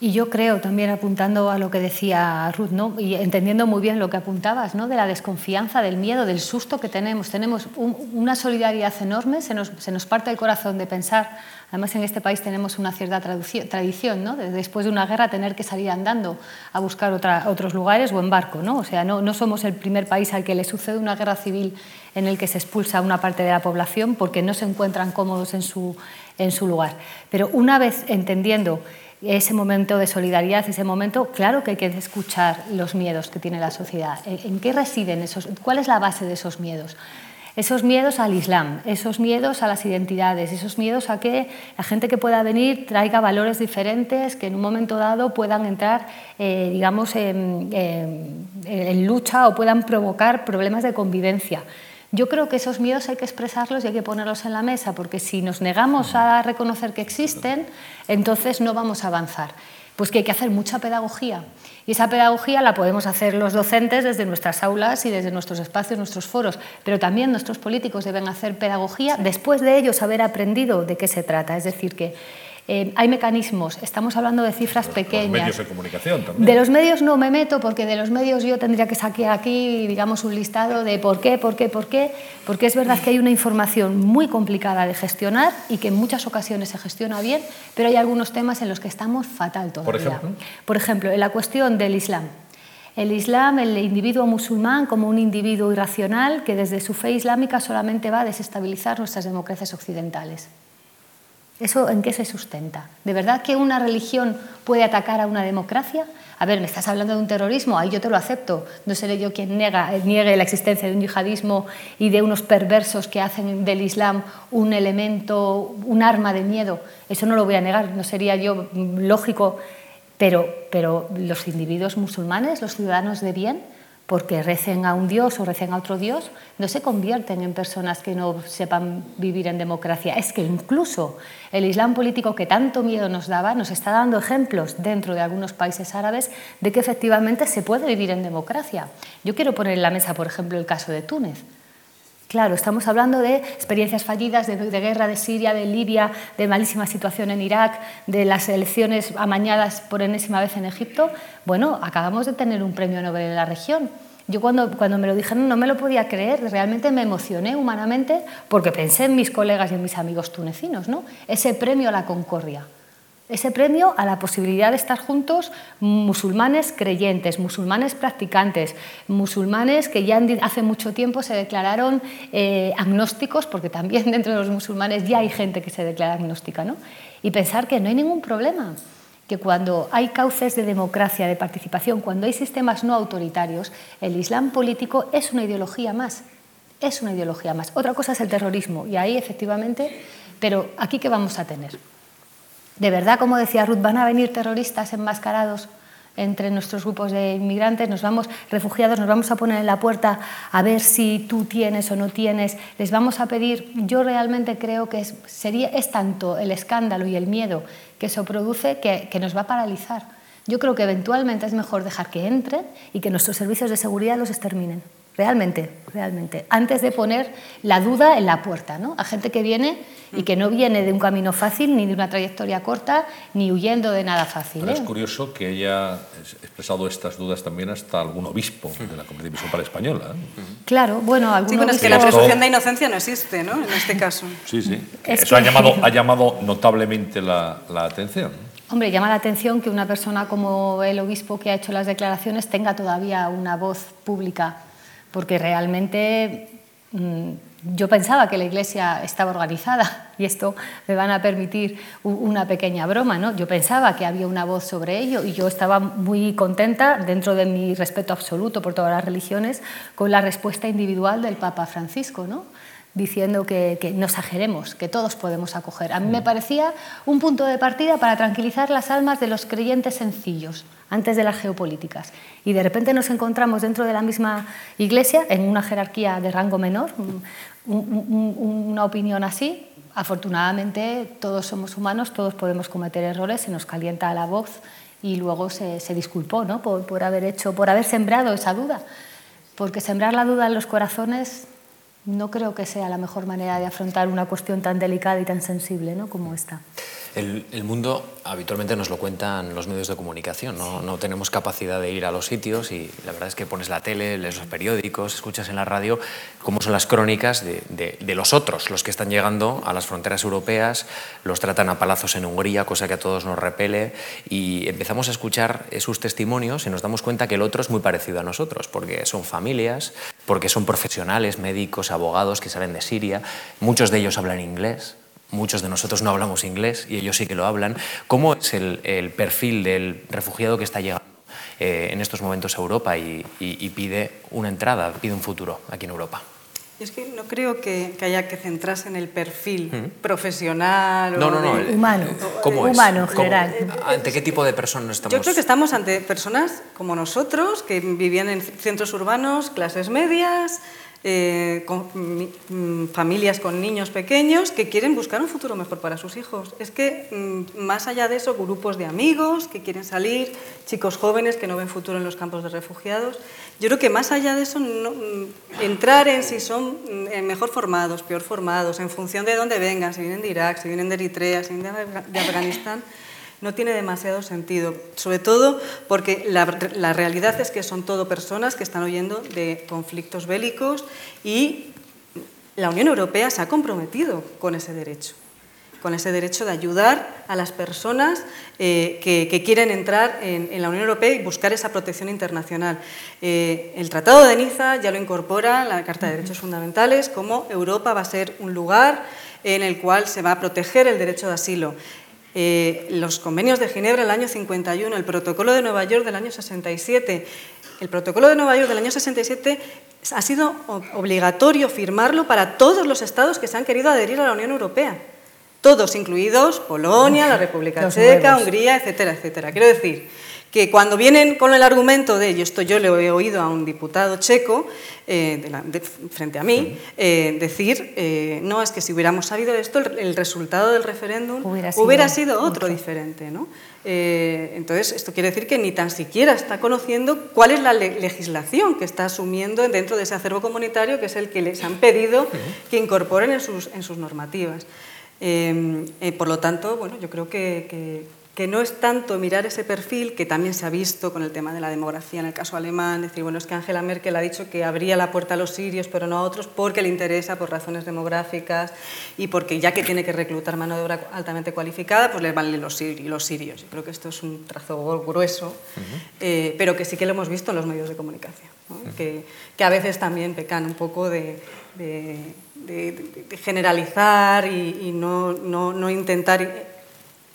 Y yo creo, también apuntando a lo que decía Ruth, ¿no? y entendiendo muy bien lo que apuntabas, ¿no? de la desconfianza, del miedo, del susto que tenemos. Tenemos una solidaridad enorme, se nos, se nos, parte el corazón de pensar, además en este país tenemos una cierta tradición, ¿no? de después de una guerra tener que salir andando a buscar otra, otros lugares o en barco. ¿no? O sea, no, no somos el primer país al que le sucede una guerra civil en el que se expulsa una parte de la población porque no se encuentran cómodos en su, en su lugar. Pero una vez entendiendo ese momento de solidaridad, ese momento, claro que hay que escuchar los miedos que tiene la sociedad. ¿En qué residen esos? ¿Cuál es la base de esos miedos? Esos miedos al Islam, esos miedos a las identidades, esos miedos a que la gente que pueda venir traiga valores diferentes, que en un momento dado puedan entrar, eh, digamos, en, en lucha o puedan provocar problemas de convivencia. Yo creo que esos miedos hay que expresarlos y hay que ponerlos en la mesa, porque si nos negamos a reconocer que existen, entonces no vamos a avanzar. Pues que hay que hacer mucha pedagogía. Y esa pedagogía la podemos hacer los docentes desde nuestras aulas y desde nuestros espacios, nuestros foros, pero también nuestros políticos deben hacer pedagogía después de ellos haber aprendido de qué se trata. Es decir, que eh, hay mecanismos, estamos hablando de cifras pequeñas. Los medios de comunicación también. De los medios no me meto porque de los medios yo tendría que sacar aquí, digamos, un listado de por qué, por qué, por qué, porque es verdad que hay una información muy complicada de gestionar y que en muchas ocasiones se gestiona bien, pero hay algunos temas en los que estamos fatal todavía. Por ejemplo, por ejemplo en la cuestión del Islam. El Islam, el individuo musulmán como un individuo irracional que desde su fe islámica solamente va a desestabilizar nuestras democracias occidentales. ¿Eso en qué se sustenta? ¿De verdad que una religión puede atacar a una democracia? A ver, me estás hablando de un terrorismo, ahí yo te lo acepto. No seré yo quien niegue la existencia de un yihadismo y de unos perversos que hacen del Islam un elemento, un arma de miedo. Eso no lo voy a negar, no sería yo lógico. Pero, pero los individuos musulmanes, los ciudadanos de bien, porque recen a un dios o recen a otro dios, no se convierten en personas que no sepan vivir en democracia. Es que incluso el Islam político que tanto miedo nos daba nos está dando ejemplos dentro de algunos países árabes de que efectivamente se puede vivir en democracia. Yo quiero poner en la mesa, por ejemplo, el caso de Túnez. Claro, estamos hablando de experiencias fallidas, de, guerra de Siria, de Libia, de malísima situación en Irak, de las elecciones amañadas por enésima vez en Egipto. Bueno, acabamos de tener un premio Nobel en la región. Yo cuando, cuando me lo dijeron no me lo podía creer, realmente me emocioné humanamente porque pensé en mis colegas y en mis amigos tunecinos, ¿no? ese premio a la concordia ese premio a la posibilidad de estar juntos musulmanes creyentes, musulmanes practicantes, musulmanes que ya hace mucho tiempo se declararon eh, agnósticos, porque también *laughs* dentro de los musulmanes ya hay gente que se declara agnóstica, ¿no? y pensar que no hay ningún problema, que cuando hay cauces de democracia, de participación, cuando hay sistemas no autoritarios, el Islam político es una ideología más, es una ideología más. Otra cosa es el terrorismo, y ahí efectivamente, pero aquí qué vamos a tener? De verdad, como decía Ruth, van a venir terroristas enmascarados entre nuestros grupos de inmigrantes, nos vamos refugiados, nos vamos a poner en la puerta a ver si tú tienes o no tienes, les vamos a pedir, yo realmente creo que es, sería, es tanto el escándalo y el miedo que eso produce que, que nos va a paralizar. Yo creo que eventualmente es mejor dejar que entren y que nuestros servicios de seguridad los exterminen. Realmente, realmente. Antes de poner la duda en la puerta, ¿no? A gente que viene y que no viene de un camino fácil, ni de una trayectoria corta, ni huyendo de nada fácil. Es ¿eh? curioso que haya expresado estas dudas también hasta algún obispo de la Comunidad Episcopal Española. ¿eh? Claro, bueno, algún Sí, bueno, es que la presunción de inocencia no existe, ¿no? En este caso. Sí, sí. Es Eso que- ha, llamado, ha llamado notablemente la, la atención. Hombre, llama la atención que una persona como el obispo que ha hecho las declaraciones tenga todavía una voz pública, porque realmente mm, yo pensaba que la Iglesia estaba organizada *laughs* y esto me van a permitir una pequeña broma, ¿no? Yo pensaba que había una voz sobre ello y yo estaba muy contenta, dentro de mi respeto absoluto por todas las religiones, con la respuesta individual del Papa Francisco, ¿no? Diciendo que, que no exageremos, que todos podemos acoger. A mí me parecía un punto de partida para tranquilizar las almas de los creyentes sencillos antes de las geopolíticas. Y de repente nos encontramos dentro de la misma iglesia, en una jerarquía de rango menor, un- un- un- una opinión así. Afortunadamente todos somos humanos, todos podemos cometer errores, se nos calienta la voz y luego se, se disculpó ¿no? por, por haber hecho, por haber sembrado esa duda. Porque sembrar la duda en los corazones no creo que sea la mejor manera de afrontar una cuestión tan delicada y tan sensible ¿no? como esta. El, mundo habitualmente nos lo cuentan los medios de comunicación, ¿no? tenemos capacidad de ir a los sitios y la verdad es que pones la tele, lees los periódicos, escuchas en la radio cómo son las crónicas de, de- de los otros, los que están llegando a las fronteras europeas, los tratan a palazos en Hungría, cosa que a todos nos repele, y empezamos a escuchar sus testimonios y nos damos cuenta que el otro es muy parecido a nosotros, porque son familias, porque son profesionales, médicos, abogados que salen de Siria, muchos de ellos hablan inglés, Muchos de nosotros no hablamos inglés y ellos sí que lo hablan. ¿Cómo es el, perfil del refugiado que está llegando eh, en estos momentos a Europa y pide una entrada, pide un futuro aquí en Europa? Y es que no creo que, que haya que centrarse en el perfil profesional o No, no, no. de- el- Humano. ¿Cómo es? Humano en ¿Cómo- general. ¿Ante qué tipo de personas estamos? Yo creo que estamos ante personas como nosotros, que vivían en centros urbanos, clases medias, eh, con mm, familias con niños pequeños que quieren buscar un futuro mejor para sus hijos. Es que mm, más allá de eso, grupos de amigos que quieren salir, chicos jóvenes que no ven futuro en los campos de refugiados. Yo creo que más allá de eso, no- mm, entrar en si son mejor formados, peor formados, en función de dónde vengan, si vienen de Irak, si vienen de Eritrea, si vienen de de Afganistán, no tiene demasiado sentido, sobre todo porque la, realidad es que son todo personas que están huyendo de conflictos bélicos y la Unión Europea se ha comprometido con ese derecho, con ese derecho de ayudar a las personas eh, que, quieren entrar en, en la Unión Europea y buscar esa protección internacional. Eh, el Tratado de Niza ya lo incorpora, la Carta de Derechos Fundamentales, como Europa va a ser un lugar en el cual se va a proteger el derecho de asilo. Eh, los convenios de Ginebra del año 51, el protocolo de Nueva York del año 67. El protocolo de Nueva York del año 67 ha sido obligatorio firmarlo para todos los estados que se han querido adherir a la Unión Europea. todos incluidos Polonia, la República Checa, Hungría, etcétera, etcétera. Quiero decir que cuando vienen con el argumento de, y esto yo le he oído a un diputado checo eh, frente a mí, eh, decir, eh, no, es que si hubiéramos sabido esto, el, resultado del referéndum hubiera sido, otro diferente. ¿no? entonces, esto quiere decir que ni tan siquiera está conociendo cuál es la legislación que está asumiendo dentro de ese acervo comunitario, que es el que les han pedido que incorporen en sus, en sus normativas. por lo tanto, bueno, yo creo que que no es tanto mirar ese perfil, que también se ha visto con el tema de la demografía en el caso alemán, decir, bueno, es que Angela Merkel ha dicho que abría la puerta a los sirios, pero no a otros, porque le interesa por razones demográficas y porque ya que tiene que reclutar mano de obra altamente cualificada, pues les valen los, sirios. Yo creo que esto es un trazo grueso, eh, pero que sí que lo hemos visto en los medios de comunicación, que, a veces también pecan un poco de, generalizar y, y no, no, no intentar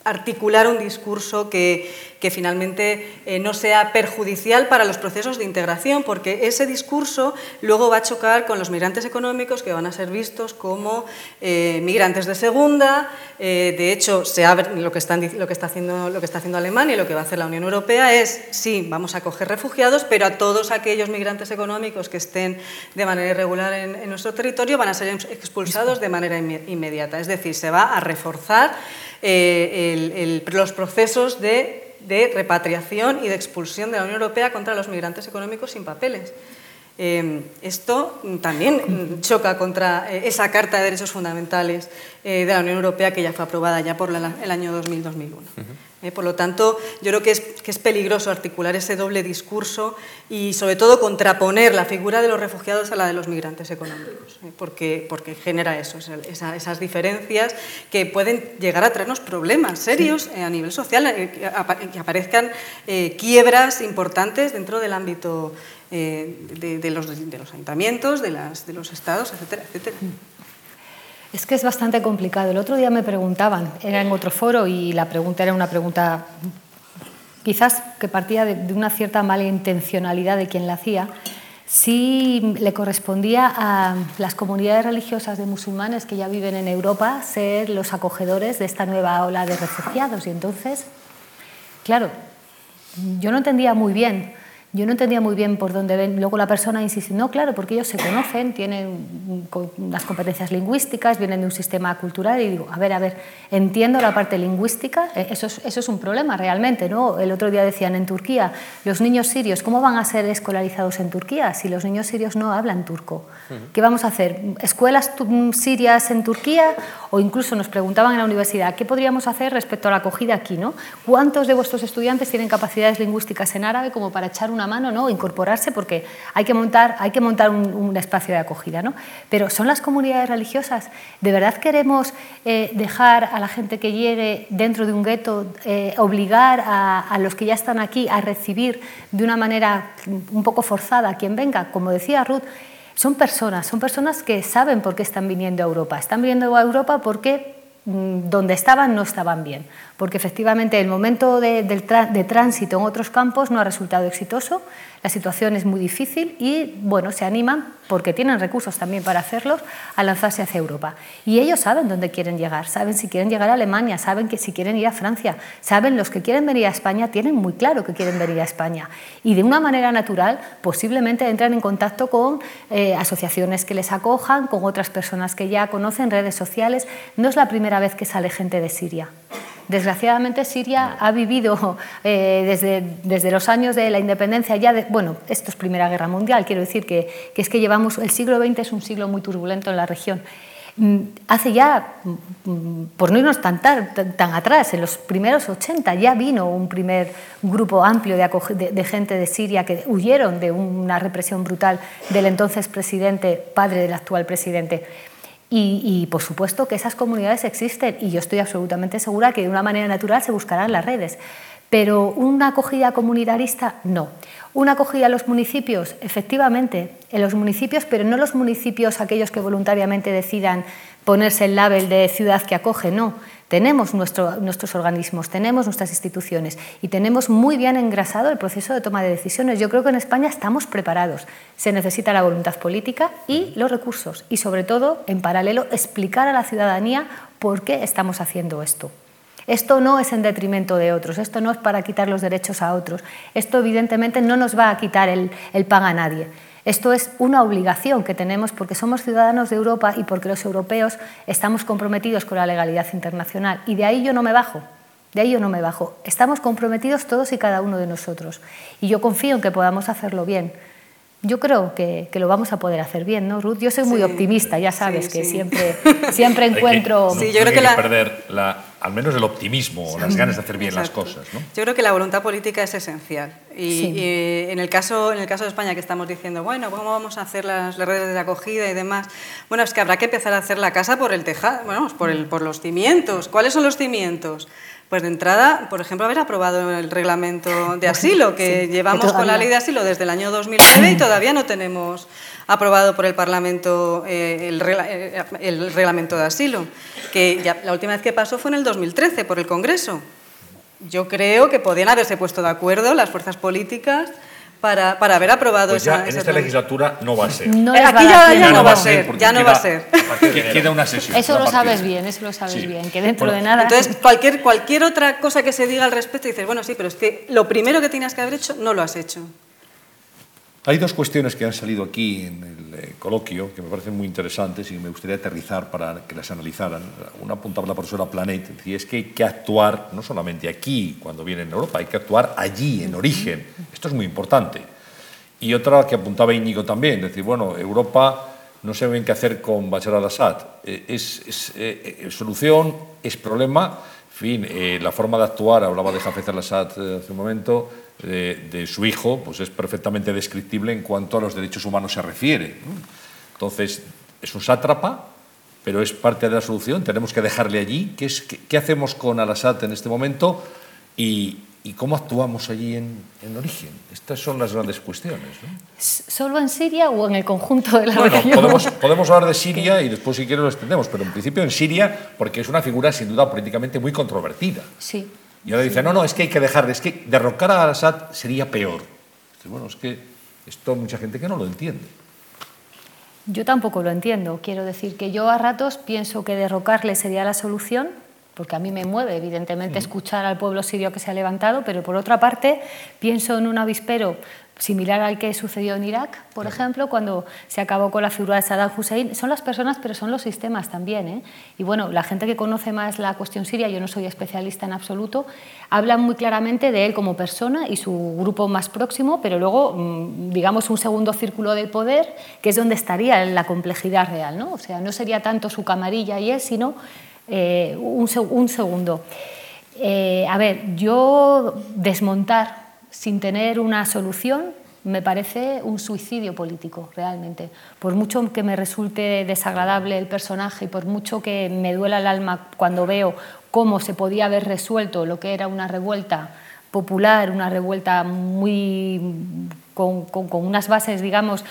articular un discurso que, finalmente eh, no sea perjudicial para los procesos de integración, porque ese discurso luego va a chocar con los migrantes económicos que van a ser vistos como eh, migrantes de segunda. Eh, de hecho, se abre, lo, que están, lo, que está haciendo, Alemania y lo que va a hacer la Unión Europea es, sí, vamos a acoger refugiados, pero a todos aquellos migrantes económicos que estén de manera irregular en nuestro territorio van a ser expulsados de manera inmediata. Es decir, se va a reforzar eh, los procesos de, repatriación y de expulsión de la Unión Europea contra los migrantes económicos sin papeles. Eh, esto también choca contra eh, esa Carta de Derechos Fundamentales de la Unión Europea que ya fue aprobada ya por el año 2000-2001. ¿eh? por lo tanto, yo creo que es, que es, peligroso articular ese doble discurso y, sobre todo, contraponer la figura de los refugiados a la de los migrantes económicos, ¿eh? porque, porque genera eso, esas diferencias que pueden llegar a traernos problemas serios eh, a nivel social, que, aparezcan quiebras importantes dentro del ámbito de, los, de, los, ayuntamientos, de, las, de los estados, etcétera, etcétera. Es que es bastante complicado. El otro día me preguntaban, era en otro foro y la pregunta era una pregunta quizás que partía de, una cierta mala intencionalidad de quien la hacía, si le correspondía a las comunidades religiosas de musulmanes que ya viven en Europa ser los acogedores de esta nueva ola de refugiados. Y entonces, claro, yo no entendía muy bien yo no entendía muy bien por dónde ven. Luego la persona insiste, no, claro, porque ellos se conocen, tienen unas competencias lingüísticas, vienen de un sistema cultural y digo, a ver, a ver, entiendo la parte lingüística, eh, eso es, eso es un problema realmente, ¿no? El otro día decían en Turquía, los niños sirios, ¿cómo van a ser escolarizados en Turquía si los niños sirios no hablan turco? ¿Qué vamos a hacer? ¿Escuelas sirias en Turquía? O incluso nos preguntaban en la universidad, ¿qué podríamos hacer respecto a la acogida aquí, ¿no? ¿Cuántos de vuestros estudiantes tienen capacidades lingüísticas en árabe como para echar una mano, ¿no? incorporarse, porque hay que montar, hay que montar un, espacio de acogida. ¿no? Pero son las comunidades religiosas. ¿De verdad queremos eh, dejar a la gente que llegue dentro de un gueto, eh, obligar a, a, los que ya están aquí a recibir de una manera un poco forzada a quien venga? Como decía Ruth, son personas, son personas que saben por qué están viniendo a Europa. Están viniendo a Europa porque donde estaban no estaban bien. Porque efectivamente el momento de, tránsito en otros campos no ha resultado exitoso, la situación es muy difícil y bueno, se animan, porque tienen recursos también para hacerlos, a lanzarse hacia Europa. Y ellos saben dónde quieren llegar, saben si quieren llegar a Alemania, saben que si quieren ir a Francia, saben los que quieren venir a España, tienen muy claro que quieren venir a España. Y de una manera natural, posiblemente entran en contacto con eh, asociaciones que les acojan, con otras personas que ya conocen, redes sociales. No es la primera vez que sale gente de Siria. Desgraciadamente Siria ha vivido *laughs* eh, desde, desde, los años de la independencia, ya bueno, esto es Primera Guerra Mundial, quiero decir que, es que llevamos, el siglo XX es un siglo muy turbulento en la región. Mm, hace ya, mm, por no irnos tan, tan, atrás, en los primeros 80 ya vino un primer grupo amplio de, de, gente de Siria que huyeron de una represión brutal del entonces presidente, padre del actual presidente. Y, por supuesto que esas comunidades existen y yo estoy absolutamente segura que de una manera natural se buscarán las redes. Pero una acogida comunitarista, no. Una acogida a los municipios, efectivamente, en los municipios, pero no los municipios aquellos que voluntariamente decidan ponerse el label de ciudad que acoge, no. Tenemos nuestros organismos, tenemos nuestras instituciones y tenemos muy bien engrasado el proceso de toma de decisiones. Yo creo que en España estamos preparados. Se necesita la voluntad política y los recursos y, sobre todo, en paralelo, explicar a la ciudadanía por qué estamos haciendo esto. Esto no es en detrimento de otros, esto no es para quitar los derechos a otros, esto evidentemente no nos va a quitar el, el a nadie. Esto es una obligación que tenemos porque somos ciudadanos de Europa y porque los europeos estamos comprometidos con la legalidad internacional. Y de ahí yo no me bajo, de ahí yo no me bajo. Estamos comprometidos todos y cada uno de nosotros. Y yo confío en que podamos hacerlo bien. Yo creo que, lo vamos a poder hacer bien, ¿no, Ruth? Yo soy muy optimista, ya sabes que siempre, siempre *laughs* encuentro... sí, yo creo que, la... perder la, al menos el optimismo, las ganas de hacer bien las cosas. ¿no? Yo creo que la voluntad política es esencial. Y, en, el caso, en el caso de España que estamos diciendo, bueno, ¿cómo vamos a hacer las, redes de acogida y demás? Bueno, es que habrá que empezar a hacer la casa por el tejado, bueno, por, el, por los cimientos. ¿Cuáles son los cimientos? Pues de entrada, por ejemplo, haber aprobado el reglamento de asilo, que llevamos con la ley de asilo desde el año 2009 y todavía no tenemos aprobado por el Parlamento eh, eh, el, reglamento de asilo, que ya, la última vez que pasó fue en el 2013 por el Congreso. Yo creo que podían haberse puesto de acuerdo las fuerzas políticas para, para haber aprobado pues ya en esta legislatura no va a ser. No Aquí ya, no, va a ser, ya no va a ser. Queda una sesión. Eso lo sabes bien, eso lo sabes bien, que dentro de nada... Entonces, cualquier, cualquier otra cosa que se diga al respecto, dices, bueno, sí, pero es que lo primero que tienes que haber hecho, no lo has hecho. Hay dos cuestiones que han salido aquí en el eh, coloquio que me parecen muy interesantes y me gustaría aterrizar para que las analizaran. Una apuntaba la profesora Planet, y es que hay que actuar no solamente aquí, cuando viene en Europa, hay que actuar allí, en origen. Esto es muy importante. Y otra que apuntaba Íñigo también, es decir, bueno, Europa no sabe qué hacer con Bashar al-Assad. Eh, es, eh, solución, es problema. En fin, la forma de actuar, hablaba de Jafez al-Assad hace un momento, de, su hijo pues es perfectamente descriptible en cuanto a los derechos humanos se refiere. Entonces, es un sátrapa, pero es parte de la solución, tenemos que dejarle allí. ¿Qué, es, qué, hacemos con Al-Assad en este momento y, cómo actuamos allí en, origen? Estas son las grandes cuestiones. ¿Solo en Siria o en el conjunto de la bueno, Podemos, podemos hablar de Siria y después si quieres lo extendemos, pero en principio en Siria porque es una figura sin duda políticamente muy controvertida. Sí. Y ahora dice, no, no, es que hay que dejar, es que derrocar a Assad sería peor. Bueno, es que esto hay mucha gente que no lo entiende. Yo tampoco lo entiendo. Quiero decir que yo a ratos pienso que derrocarle sería la solución, porque a mí me mueve, evidentemente, escuchar al pueblo sirio que se ha levantado, pero por otra parte pienso en un avispero similar al que sucedió en Irak, por ejemplo, cuando se acabó con la figura de Saddam Hussein. Son las personas, pero son los sistemas también. ¿eh? Y bueno, la gente que conoce más la cuestión siria, yo no soy especialista en absoluto, habla muy claramente de él como persona y su grupo más próximo, pero luego, mm, digamos, un segundo círculo de poder, que es donde estaría la complejidad real. ¿no? O sea, no sería tanto su camarilla y él, sino eh, un, segundo. Eh, a ver, yo desmontar sin tener una solución, me parece un suicidio político, realmente. Por mucho que me resulte desagradable el personaje y por mucho que me duela el alma cuando veo cómo se podía haber resuelto lo que era una revuelta popular, una revuelta muy con, con unas bases, digamos,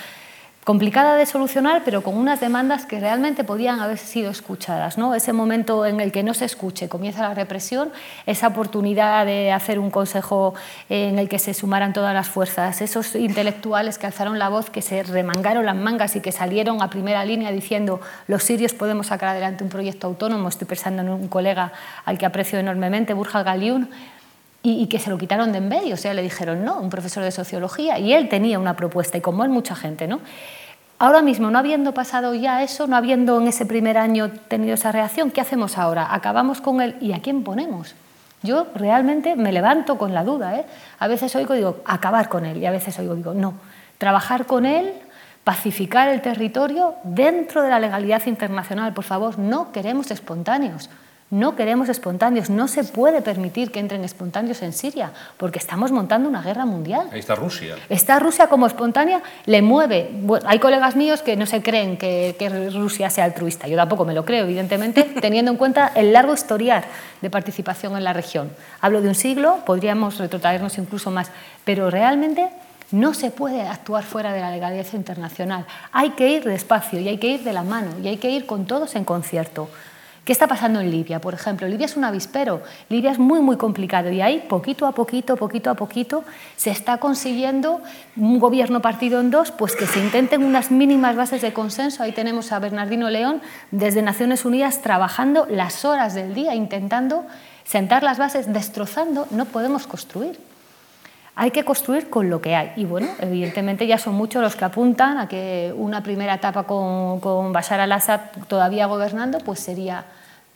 complicada de solucionar, pero con unas demandas que realmente podían haber sido escuchadas. ¿no? Ese momento en el que no se escuche, comienza la represión, esa oportunidad de hacer un consejo en el que se sumaran todas las fuerzas, esos intelectuales que alzaron la voz, que se remangaron las mangas y que salieron a primera línea diciendo los sirios podemos sacar adelante un proyecto autónomo. Estoy pensando en un colega al que aprecio enormemente, Burja Galiún, y, que se lo quitaron de en medio, o sea, le dijeron no, un profesor de sociología, y él tenía una propuesta, y como él, mucha gente, ¿no? Ahora mismo, no habiendo pasado ya eso, no habiendo en ese primer año tenido esa reacción, ¿qué hacemos ahora? ¿Acabamos con él y a quién ponemos? Yo realmente me levanto con la duda. ¿eh? A veces oigo digo, acabar con él y a veces oigo digo, no, trabajar con él, pacificar el territorio dentro de la legalidad internacional. Por favor, no queremos espontáneos. No queremos espontáneos, no se puede permitir que entren espontáneos en Siria, porque estamos montando una guerra mundial. Ahí está Rusia. Está Rusia como espontánea, le mueve. hay colegas míos que no se creen que, Rusia sea altruista, yo tampoco me lo creo, evidentemente, *laughs* teniendo en cuenta el largo historial de participación en la región. Hablo de un siglo, podríamos retrotraernos incluso más, pero realmente No se puede actuar fuera de la legalidad internacional. Hay que ir despacio y hay que ir de la mano y hay que ir con todos en concierto. ¿Qué está pasando en Libia, por ejemplo? Libia es un avispero, Libia es muy, muy complicado y ahí, poquito a poquito, poquito a poquito, se está consiguiendo un gobierno partido en dos, pues que se intenten unas mínimas bases de consenso. Ahí tenemos a Bernardino León desde Naciones Unidas trabajando las horas del día, intentando sentar las bases, destrozando, no podemos construir. Hay que construir con lo que hay. Y bueno, evidentemente ya son muchos los que apuntan a que una primera etapa con, con Bashar al-Assad todavía gobernando, pues sería,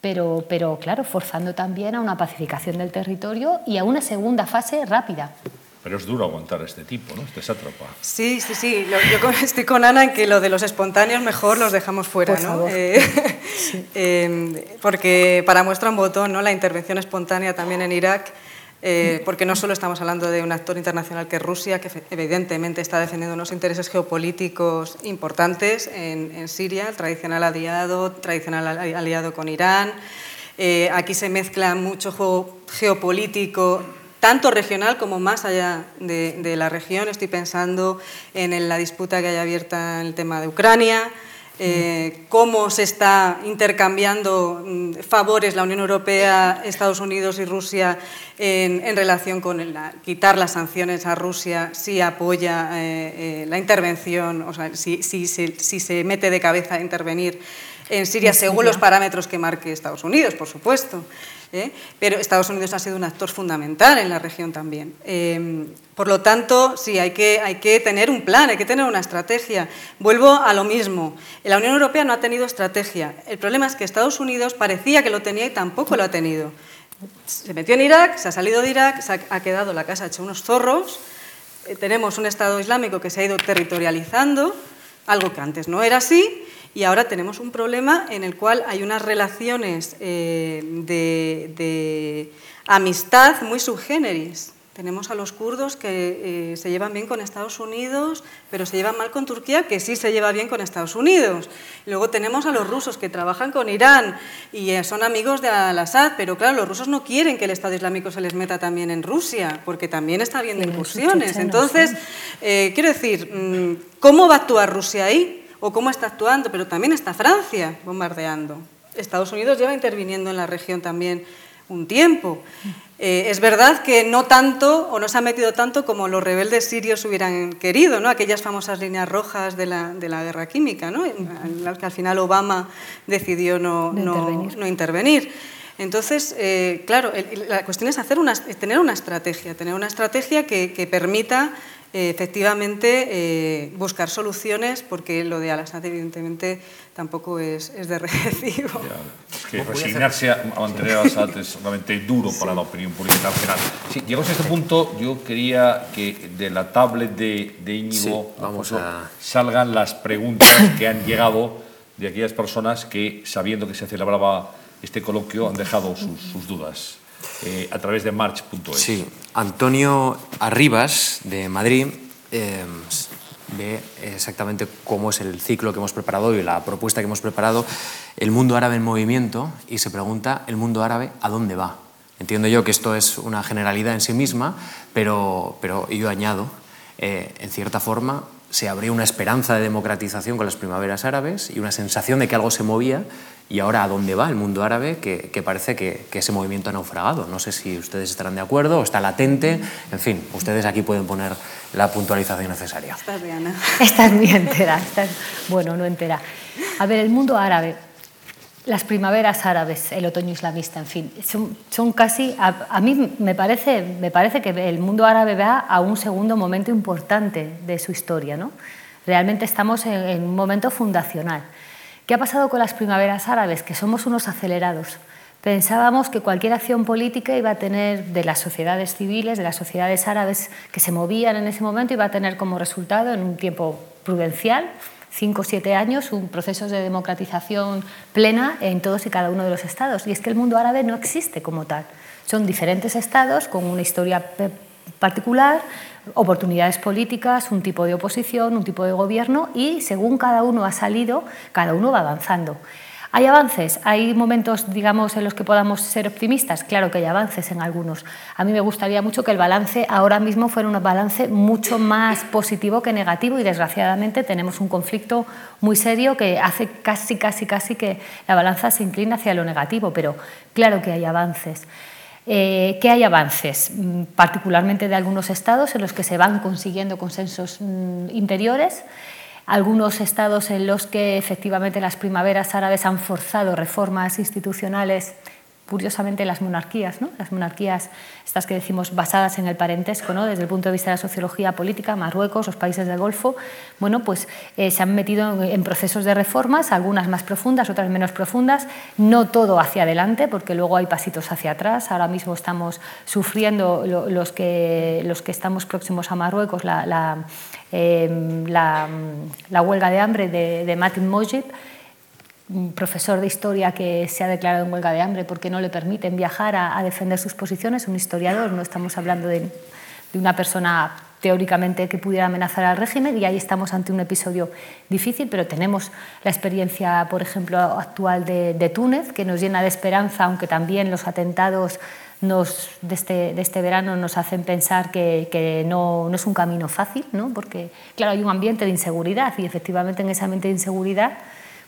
pero, pero claro, forzando también a una pacificación del territorio y a una segunda fase rápida. Pero es duro aguantar a este tipo, ¿no? Este sátrapa. Sí, sí, sí. yo *laughs* estoy con Ana en que lo de los espontáneos mejor los dejamos fuera, Por ¿no? favor. Eh, *laughs* eh, porque para muestra un botón, ¿no? La intervención espontánea también en Irak eh, porque no solo estamos hablando de un actor internacional que es Rusia, que evidentemente está defendiendo unos intereses geopolíticos importantes en, Siria, el tradicional aliado, tradicional aliado con Irán. Eh, aquí se mezcla mucho juego geopolítico, tanto regional como más allá de, de la región. Estoy pensando en la disputa que hay abierta en el tema de Ucrania. Eh, cómo se está intercambiando mm, favores la Unión Europea, Estados Unidos y Rusia en, relación con quitar las sanciones a Rusia, si apoya eh, eh, la intervención, o sea, si, si, se mete de cabeza a intervenir en Siria según los parámetros que marque Estados Unidos, por supuesto. ¿eh? pero Estados Unidos ha sido un actor fundamental en la región también. Eh, por lo tanto, sí, hay que, hay que tener un plan, hay que tener una estrategia. Vuelvo a lo mismo. La Unión Europea no ha tenido estrategia. El problema es que Estados Unidos parecía que lo tenía y tampoco lo ha tenido. Se metió en Irak, se ha salido de Irak, se ha, ha quedado la casa hecha unos zorros. Eh, tenemos un Estado islámico que se ha ido territorializando, algo que antes no era así, y ahora tenemos un problema en el cual hay unas relaciones eh, de, de, amistad muy subgéneris. Tenemos a los kurdos que eh, se llevan bien con Estados Unidos, pero se llevan mal con Turquía, que sí se lleva bien con Estados Unidos. Luego tenemos a los rusos que trabajan con Irán y eh, son amigos de Al-Assad, pero claro, los rusos no quieren que el Estado Islámico se les meta también en Rusia, porque también está bien de incursiones. Entonces, eh, quiero decir, mm, ¿cómo va a actuar Rusia ahí? O cómo está actuando, pero también está Francia bombardeando. Estados Unidos lleva interviniendo en la región también un tiempo. Eh, es verdad que no tanto, o no se ha metido tanto como los rebeldes sirios hubieran querido, ¿no? aquellas famosas líneas rojas de la, de la guerra química, ¿no? que al final Obama decidió no, no, intervenir. no intervenir. Entonces, eh, claro, el, la cuestión es hacer una, tener una estrategia, tener una estrategia que, que permita eh, efectivamente eh, buscar soluciones, porque lo de Al-Assad evidentemente tampoco es, es de *laughs* recibo. Ya, es que resignarse a, a mantener a Assad es realmente duro sí. para la opinión pública internacional. Sí, llegamos a este punto, yo quería que de la tablet de, de Íñigo sí, vamos a... salgan las preguntas que han llegado de aquellas personas que, sabiendo que se celebraba este coloquio, han dejado sus, sus dudas. Eh, a través de march.es. Sí, Antonio Arribas, de Madrid, eh, ve exactamente cómo es el ciclo que hemos preparado y la propuesta que hemos preparado, el mundo árabe en movimiento, y se pregunta, ¿el mundo árabe a dónde va? Entiendo yo que esto es una generalidad en sí misma, pero, pero yo añado, eh, en cierta forma, se abrió una esperanza de democratización con las primaveras árabes y una sensación de que algo se movía y ahora a dónde va el mundo árabe que, que parece que, que, ese movimiento ha naufragado. No sé si ustedes estarán de acuerdo o está latente. En fin, ustedes aquí pueden poner la puntualización necesaria. Estás bien, Ana. Estás muy entera. Estás, bueno, no entera. A ver, el mundo árabe, las primaveras árabes, el otoño islamista, en fin, son, casi, a, mí me parece, me parece que el mundo árabe va a un segundo momento importante de su historia. ¿no? Realmente estamos en un momento fundacional. ¿Qué ha pasado con las primaveras árabes? Que somos unos acelerados. Pensábamos que cualquier acción política iba a tener de las sociedades civiles, de las sociedades árabes que se movían en ese momento, iba a tener como resultado en un tiempo prudencial, cinco o siete años, un proceso de democratización plena en todos y cada uno de los estados. Y es que el mundo árabe no existe como tal. Son diferentes estados con una historia particular, oportunidades políticas, un tipo de oposición, un tipo de gobierno y según cada uno ha salido, cada uno va avanzando. ¿Hay avances? ¿Hay momentos, digamos, en los que podamos ser optimistas? Claro que hay avances en algunos. A mí me gustaría mucho que el balance ahora mismo fuera un balance mucho más positivo que negativo y desgraciadamente tenemos un conflicto muy serio que hace casi, casi, casi que la balanza se inclina hacia lo negativo, pero claro que hay avances. Eh, ¿Qué hay avances? Mm, particularmente de algunos estados en los que se van consiguiendo consensos mm, interiores algunos estados en los que efectivamente las primaveras árabes han forzado reformas institucionales, curiosamente las monarquías, ¿no? las monarquías, estas que decimos basadas en el parentesco, ¿no? desde el punto de vista de la sociología política, Marruecos, los países del Golfo, bueno, pues eh, se han metido en, procesos de reformas, algunas más profundas, otras menos profundas, no todo hacia adelante, porque luego hay pasitos hacia atrás. Ahora mismo estamos sufriendo los, que, los que estamos próximos a Marruecos la Em, la, huelga de hambre de, de Matin Mojib, profesor de historia que se ha declarado en huelga de hambre porque no le permiten viajar a, defender sus posiciones, un historiador, no estamos hablando de, una persona teóricamente que pudiera amenazar al régimen y ahí estamos ante un episodio difícil, pero tenemos la experiencia, por ejemplo, actual de, Túnez, que nos llena de esperanza, aunque también los atentados este, de, este, verano nos hacen pensar que, que no, no, es un camino fácil, ¿no? porque claro, hay un ambiente de inseguridad y efectivamente en ese ambiente de inseguridad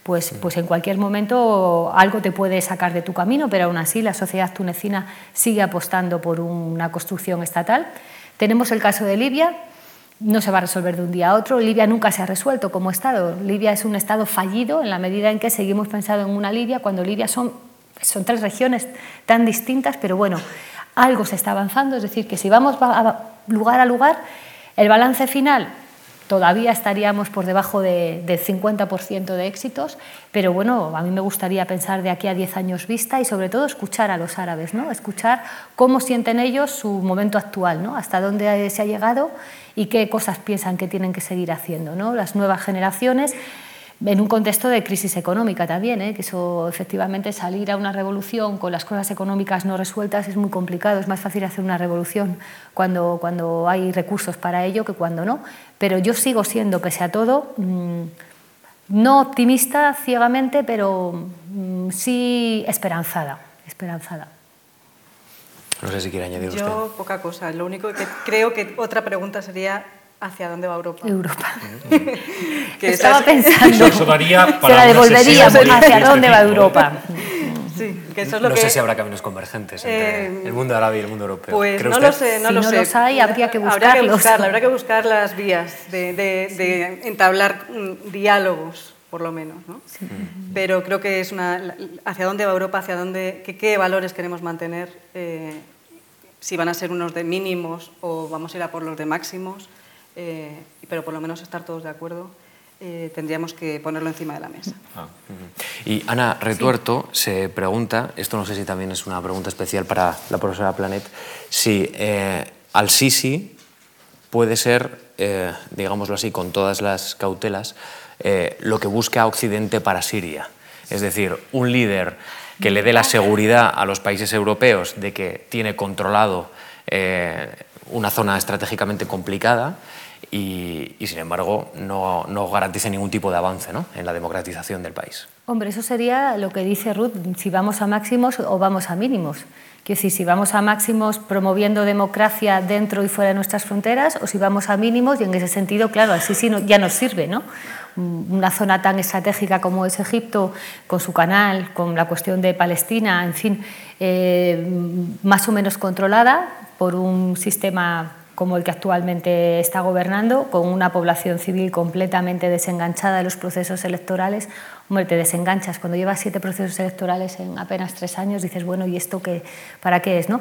pues, pues en cualquier momento algo te puede sacar de tu camino, pero aún así la sociedad tunecina sigue apostando por una construcción estatal. Tenemos el caso de Libia, no se va a resolver de un día a otro. Libia nunca se ha resuelto como Estado. Libia es un Estado fallido en la medida en que seguimos pensando en una Libia cuando Libia son son tres regiones tan distintas, pero bueno, algo se está avanzando, es decir, que si vamos a lugar a lugar, el balance final todavía estaríamos por debajo del 50% de éxitos, pero bueno, a mí me gustaría pensar de aquí a 10 años vista y sobre todo escuchar a los árabes, ¿no? escuchar cómo sienten ellos su momento actual, ¿no? hasta dónde se ha llegado y qué cosas piensan que tienen que seguir haciendo. ¿no? Las nuevas generaciones en un contexto de crisis económica también, ¿eh? que eso efectivamente salir a una revolución con las cosas económicas no resueltas es muy complicado, es más fácil hacer una revolución cuando, cuando hay recursos para ello que cuando no, pero yo sigo siendo, pese a todo, mm, no optimista ciegamente, pero mm, sí esperanzada, esperanzada. No sé si quiere añadir usted. Yo poca cosa, lo único que creo que otra pregunta sería ¿Hacia dónde va Europa? Europa. *laughs* que Estaba pensando. Eso daría para Se la devolvería. ¿Hacia dónde va Europa? Sí, que eso es lo no sé si habrá caminos convergentes entre eh, el mundo árabe y el mundo europeo. Pues no lo sé, no si lo no sé. los hay, habría que buscarlos. Habría que, buscar, habría que buscar las vías de, de, de entablar mm, diálogos, por lo menos. ¿no? Sí. Pero creo que es una... ¿Hacia dónde va Europa? ¿Hacia dónde, qué, qué valores queremos mantener? Eh, si van a ser unos de mínimos o vamos a ir a por los de máximos eh, pero por lo menos estar todos de acuerdo, eh, tendríamos que ponerlo encima de la mesa. Ah, y Ana Retuerto se pregunta, esto no sé si también es una pregunta especial para la profesora Planet, si eh, Al-Sisi puede ser, digámoslo así, con todas las cautelas, lo que busca Occidente para Siria. Es decir, un líder que le dé la seguridad a los países europeos de que tiene controlado una zona estratégicamente complicada y, sin embargo no, no, garantice ningún tipo de avance ¿no? en la democratización del país. Hombre, eso sería lo que dice Ruth, si vamos a máximos o vamos a mínimos. Quiero decir, si vamos a máximos promoviendo democracia dentro y fuera de nuestras fronteras o si vamos a mínimos y en ese sentido, claro, así sí ya nos sirve, ¿no? Una zona tan estratégica como es Egipto, con su canal, con la cuestión de Palestina, en fin, eh, más o menos controlada por un sistema como el que actualmente está gobernando, con una población civil completamente desenganchada de los procesos electorales. Hombre, te desenganchas. Cuando llevas siete procesos electorales en apenas tres años, dices, bueno, ¿y esto qué, para qué es? ¿no?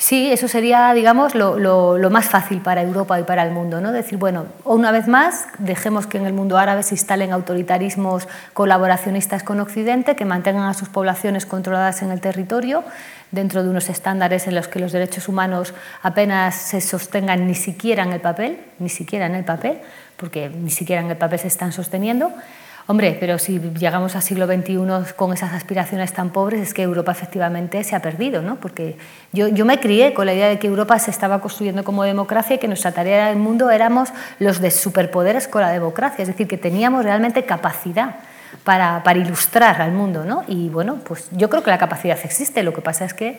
Sí, eso sería, digamos, lo, lo, más fácil para Europa y para el mundo, ¿no? Decir, bueno, una vez más, dejemos que en el mundo árabe se instalen autoritarismos colaboracionistas con Occidente, que mantengan a sus poblaciones controladas en el territorio, dentro de unos estándares en los que los derechos humanos apenas se sostengan ni siquiera en el papel, ni siquiera en el papel, porque ni siquiera en el papel se están sosteniendo. Hombre, pero si llegamos al siglo XXI con esas aspiraciones tan pobres, es que Europa efectivamente se ha perdido, ¿no? Porque yo, yo me crié con la idea de que Europa se estaba construyendo como democracia y que nuestra tarea del mundo éramos los de superpoderes con la democracia, es decir, que teníamos realmente capacidad para, para, ilustrar al mundo. ¿no? Y bueno, pues yo creo que la capacidad existe, lo que pasa es que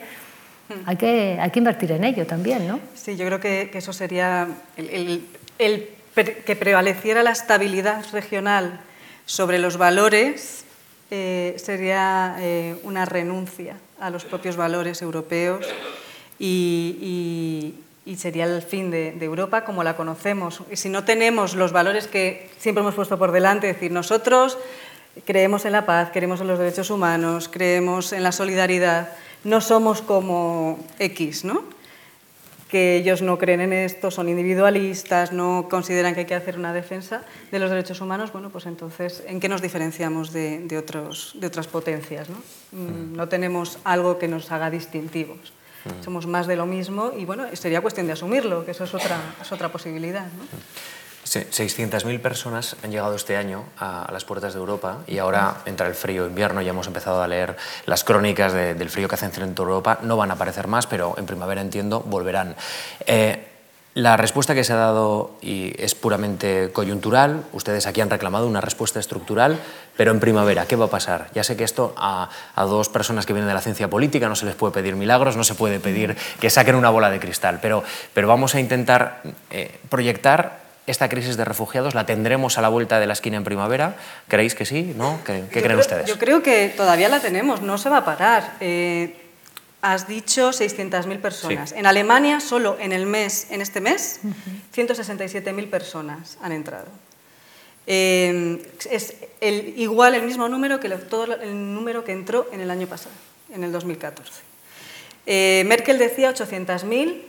hay que, hay que invertir en ello también. ¿no? Sí, yo creo que, que eso sería el, el, que prevaleciera la estabilidad regional sobre los valores eh, sería eh, una renuncia a los propios valores europeos y, sería el fin de, de, Europa como la conocemos. Y si no tenemos los valores que siempre hemos puesto por delante, es decir, nosotros creemos en la paz, creemos en los derechos humanos, creemos en la solidaridad, no somos como X, ¿no? Que ellos no creen en esto, son individualistas, no consideran que hay que hacer una defensa de los derechos humanos, bueno, pues entonces, ¿en qué nos diferenciamos de, de otros, de otras potencias? ¿no? Mm, no tenemos algo que nos haga distintivos. Mm. Somos más de lo mismo y bueno, sería cuestión de asumirlo, que eso es otra, es otra posibilidad. ¿no? 600.000 personas han llegado este año a, las puertas de Europa y ahora entra el frío invierno, ya hemos empezado a leer las crónicas del frío que hacen en toda Europa, no van a aparecer más, pero en primavera entiendo volverán. Eh, la respuesta que se ha dado y es puramente coyuntural, ustedes aquí han reclamado una respuesta estructural, pero en primavera, ¿qué va a pasar? Ya sé que esto a, dos personas que vienen de la ciencia política no se les puede pedir milagros, no se puede pedir que saquen una bola de cristal, pero, pero vamos a intentar eh, proyectar esta crisis de refugiados la tendremos a la vuelta de la esquina en primavera. ¿Creéis que sí? ¿No? ¿Qué, creen ustedes? Yo creo que todavía la tenemos, no se va a parar. Eh, has dicho 600.000 personas. En Alemania, solo en el mes, en este mes, 167.000 personas han entrado. Eh, es el, igual el mismo número que todo el número que entró en el año pasado, en el 2014. Eh, Merkel decía 800.000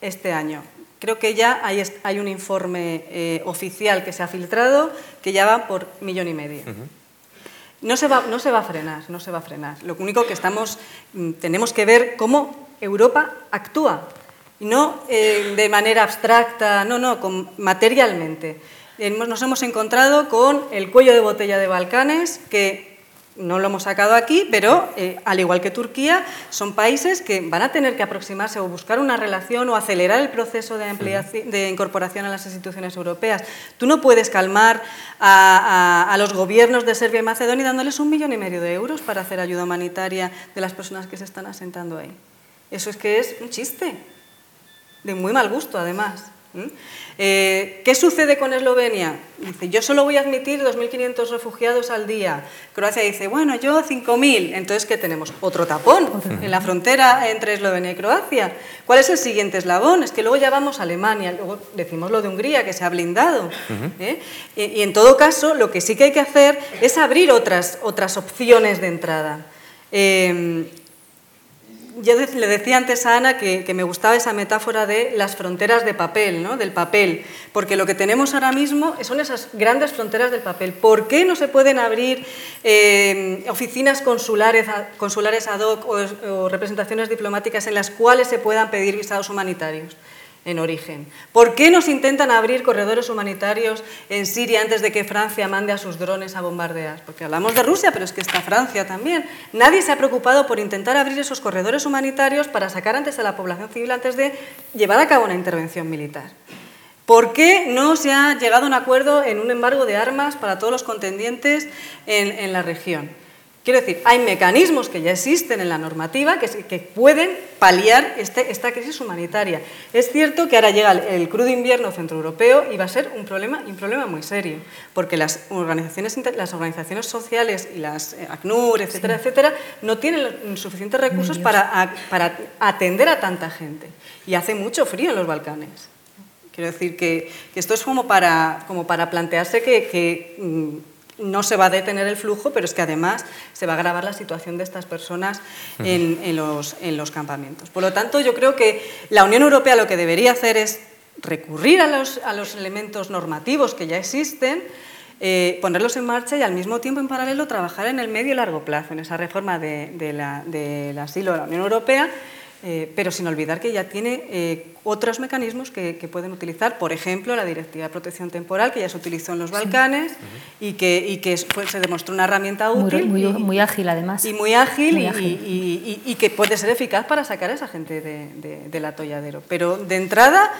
este año. Creo que ya hay, hay un informe eh, oficial que se ha filtrado que ya va por millón y medio. no, se va, no se va a frenar, no se va a frenar. Lo único que estamos, mm, tenemos que ver cómo Europa actúa, y no eh, de manera abstracta, no, no, con, materialmente. Nos hemos encontrado con el cuello de botella de Balcanes, que no lo hemos sacado aquí, pero eh, al igual que Turquía, son países que van a tener que aproximarse o buscar una relación o acelerar el proceso de, de incorporación a las instituciones europeas. Tú no puedes calmar a, los gobiernos de Serbia y Macedonia dándoles un millón y medio de euros para hacer ayuda humanitaria de las personas que se están asentando ahí. Eso es que es un chiste, de muy mal gusto además. Eh, ¿Qué sucede con Eslovenia? Dice, yo solo voy a admitir 2.500 refugiados al día. Croacia dice, bueno, yo 5.000. Entonces, ¿qué tenemos? Otro tapón en la frontera entre Eslovenia y Croacia. ¿Cuál es el siguiente eslabón? Es que luego ya vamos a Alemania, luego decimos lo de Hungría, que se ha blindado. ¿eh? y, en todo caso, lo que sí que hay que hacer es abrir otras, otras opciones de entrada. Eh, yo le decía antes a Ana que, me gustaba esa metáfora de las fronteras de papel, ¿no? del papel, porque lo que tenemos ahora mismo son esas grandes fronteras del papel. ¿Por qué no se pueden abrir eh, oficinas consulares, consulares ad hoc o representaciones diplomáticas en las cuales se puedan pedir visados humanitarios? En origen. ¿Por qué nos intentan abrir corredores humanitarios en Siria antes de que Francia mande a sus drones a bombardear? Porque hablamos de Rusia, pero es que está Francia también. Nadie se ha preocupado por intentar abrir esos corredores humanitarios para sacar antes a la población civil antes de llevar a cabo una intervención militar. ¿Por qué no se ha llegado a un acuerdo en un embargo de armas para todos los contendientes en, en la región? Quiero decir, hay mecanismos que ya existen en la normativa que, que pueden paliar este, esta crisis humanitaria. Es cierto que ahora llega el, crudo invierno centroeuropeo y va a ser un problema, un problema muy serio, porque las organizaciones, las organizaciones sociales y las eh, ACNUR, etcétera, etcétera, no tienen suficientes recursos para, para atender a tanta gente. Y hace mucho frío en los Balcanes. Quiero decir que, que esto es como para, como para plantearse que, que mm, no se va a detener el flujo, pero es que además se va a agravar la situación de estas personas en, los, campamentos. Por lo tanto, yo creo que la Unión Europea lo que debería hacer es recurrir a los, elementos normativos que ya existen, eh, ponerlos en marcha y al mismo tiempo en paralelo trabajar en el medio y largo plazo, en esa reforma del asilo de la Unión Europea eh, pero sin olvidar que ya tiene eh, otros mecanismos que, pueden utilizar, por ejemplo, la Directiva de Protección Temporal, que ya se utilizó en los Balcanes y que, se demostró una herramienta útil. Muy, ágil, además. Y muy ágil, Y, que puede ser eficaz para sacar a esa gente del atolladero. Pero de entrada,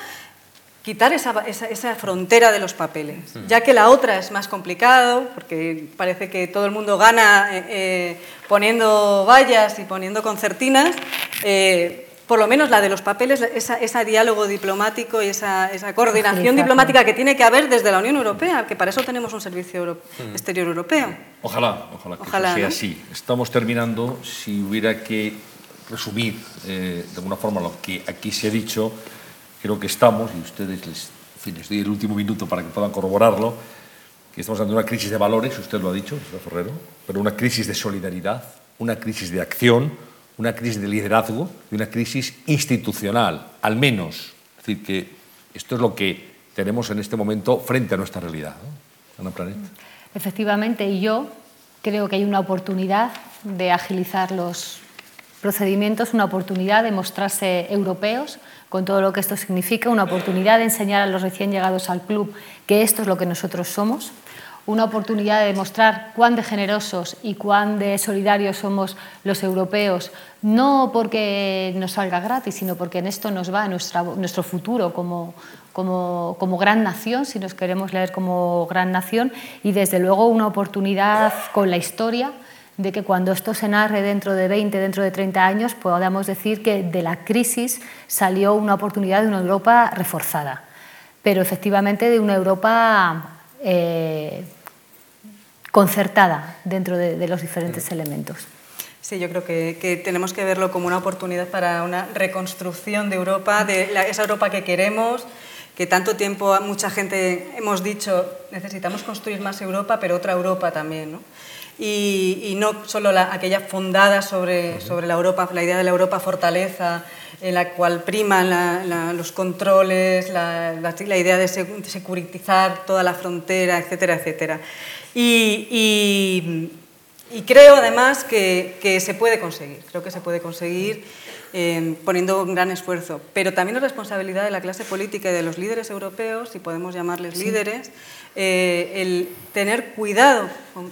quitar esa, esa, frontera de los papeles, ya que la otra es más complicado, porque parece que todo el mundo gana eh, eh, poniendo vallas y poniendo concertinas, eh, por lo menos la de los papeles, ese diálogo diplomático y esa, coordinación diplomática que tiene que haber desde la Unión Europea, que para eso tenemos un servicio exterior europeo. Ojalá, ojalá que sea así. Estamos terminando, si hubiera que resumir de alguna forma lo que aquí se ha dicho, creo que estamos, y ustedes les, les doy el último minuto para que puedan corroborarlo, que estamos ante una crisis de valores, usted lo ha dicho, señor Ferrero, pero una crisis de solidaridad, una crisis de acción, una crisis de liderazgo y una crisis institucional, al menos. Es decir, que esto es lo que tenemos en este momento frente a nuestra realidad. Ana Planet. Efectivamente, yo creo que hay una oportunidad de agilizar los procedimientos, una oportunidad de mostrarse europeos, con todo lo que esto significa, una oportunidad de enseñar a los recién llegados al club que esto es lo que nosotros somos, una oportunidad de demostrar cuán generosos y cuán solidarios somos los europeos, no porque nos salga gratis, sino porque en esto nos va nuestro futuro como, gran nación, si nos queremos leer como gran nación, y desde luego una oportunidad con la historia de que cuando esto se narre dentro de 20, dentro de 30 años, podamos decir que de la crisis salió una oportunidad de una Europa reforzada, pero efectivamente de una Europa eh, concertada dentro de, los diferentes elementos. Sí, yo creo que, tenemos que verlo como una oportunidad para una reconstrucción de Europa, de esa Europa que queremos, que tanto tiempo mucha gente hemos dicho necesitamos construir más Europa, pero otra Europa también. ¿no? Y, no solo la, aquella fundada sobre, sobre la Europa, la idea de la Europa fortaleza, en la cual priman los controles, la, la, idea de securitizar toda la frontera, etcétera, etcétera. Y, y, creo además que, que, se puede conseguir, creo que se puede conseguir eh, poniendo un gran esfuerzo, pero también es responsabilidad de la clase política y de los líderes europeos, si podemos llamarles líderes, eh, el tener cuidado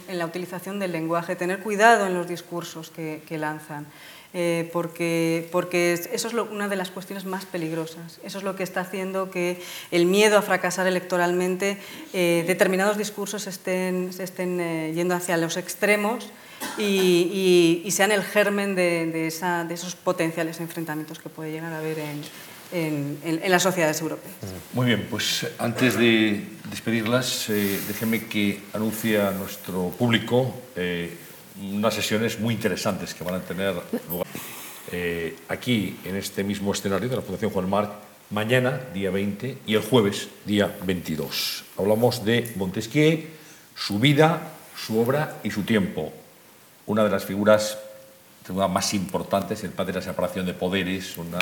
en la utilización del lenguaje, tener cuidado en los discursos que, lanzan. Eh, porque, porque eso es una de las cuestiones más peligrosas. Eso es lo que está haciendo que el miedo a fracasar electoralmente, eh, determinados discursos estén, se estén yendo hacia los extremos y, sean el germen de, de, esos potenciales enfrentamientos que puede llegar a haber en, en, las sociedades europeas. Muy bien, pues antes de despedirlas, eh, déjeme que anuncie a nuestro público eh, unas sesiones muy interesantes que van a tener lugar eh, aquí, en este mismo escenario de la Fundación Juan Marc, mañana, día 20, y el jueves, día 22. Hablamos de Montesquieu, su vida, su obra y su tiempo. Una de las figuras más importantes, el padre de la separación de poderes, una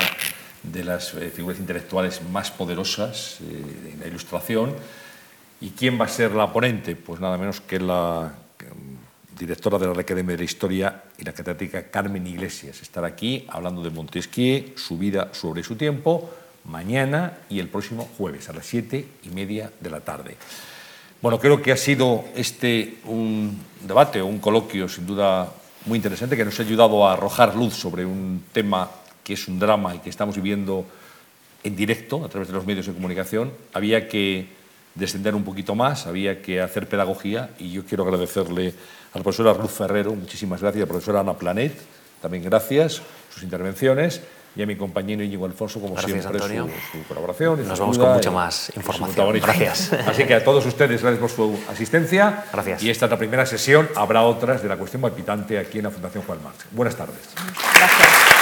de las eh, figuras intelectuales más poderosas eh, en la ilustración. ¿Y quién va a ser la ponente? Pues nada menos que la mm, directora de la Academia de Historia y la catedrática Carmen Iglesias. Estará aquí hablando de Montesquieu, su vida sobre su tiempo, mañana y el próximo jueves a las siete y media de la tarde. Bueno, creo que ha sido este un debate, un coloquio sin duda muy interesante que nos ha ayudado a arrojar luz sobre un tema que es un drama y que estamos viviendo en directo a través de los medios de comunicación, había que descender un poquito más, había que hacer pedagogía y yo quiero agradecerle a la profesora Ruth Ferrero, muchísimas gracias, a la profesora Ana Planet, también gracias, sus intervenciones y a mi compañero Íñigo Alfonso, como siempre, Su, colaboración. Y Nos vamos con mucha más información. Gracias. *laughs* Así que a todos ustedes, gracias por su asistencia. Gracias. Y esta es la primera sesión, habrá otras de la cuestión palpitante aquí en la Fundación Juan Marx. Buenas tardes. Gracias.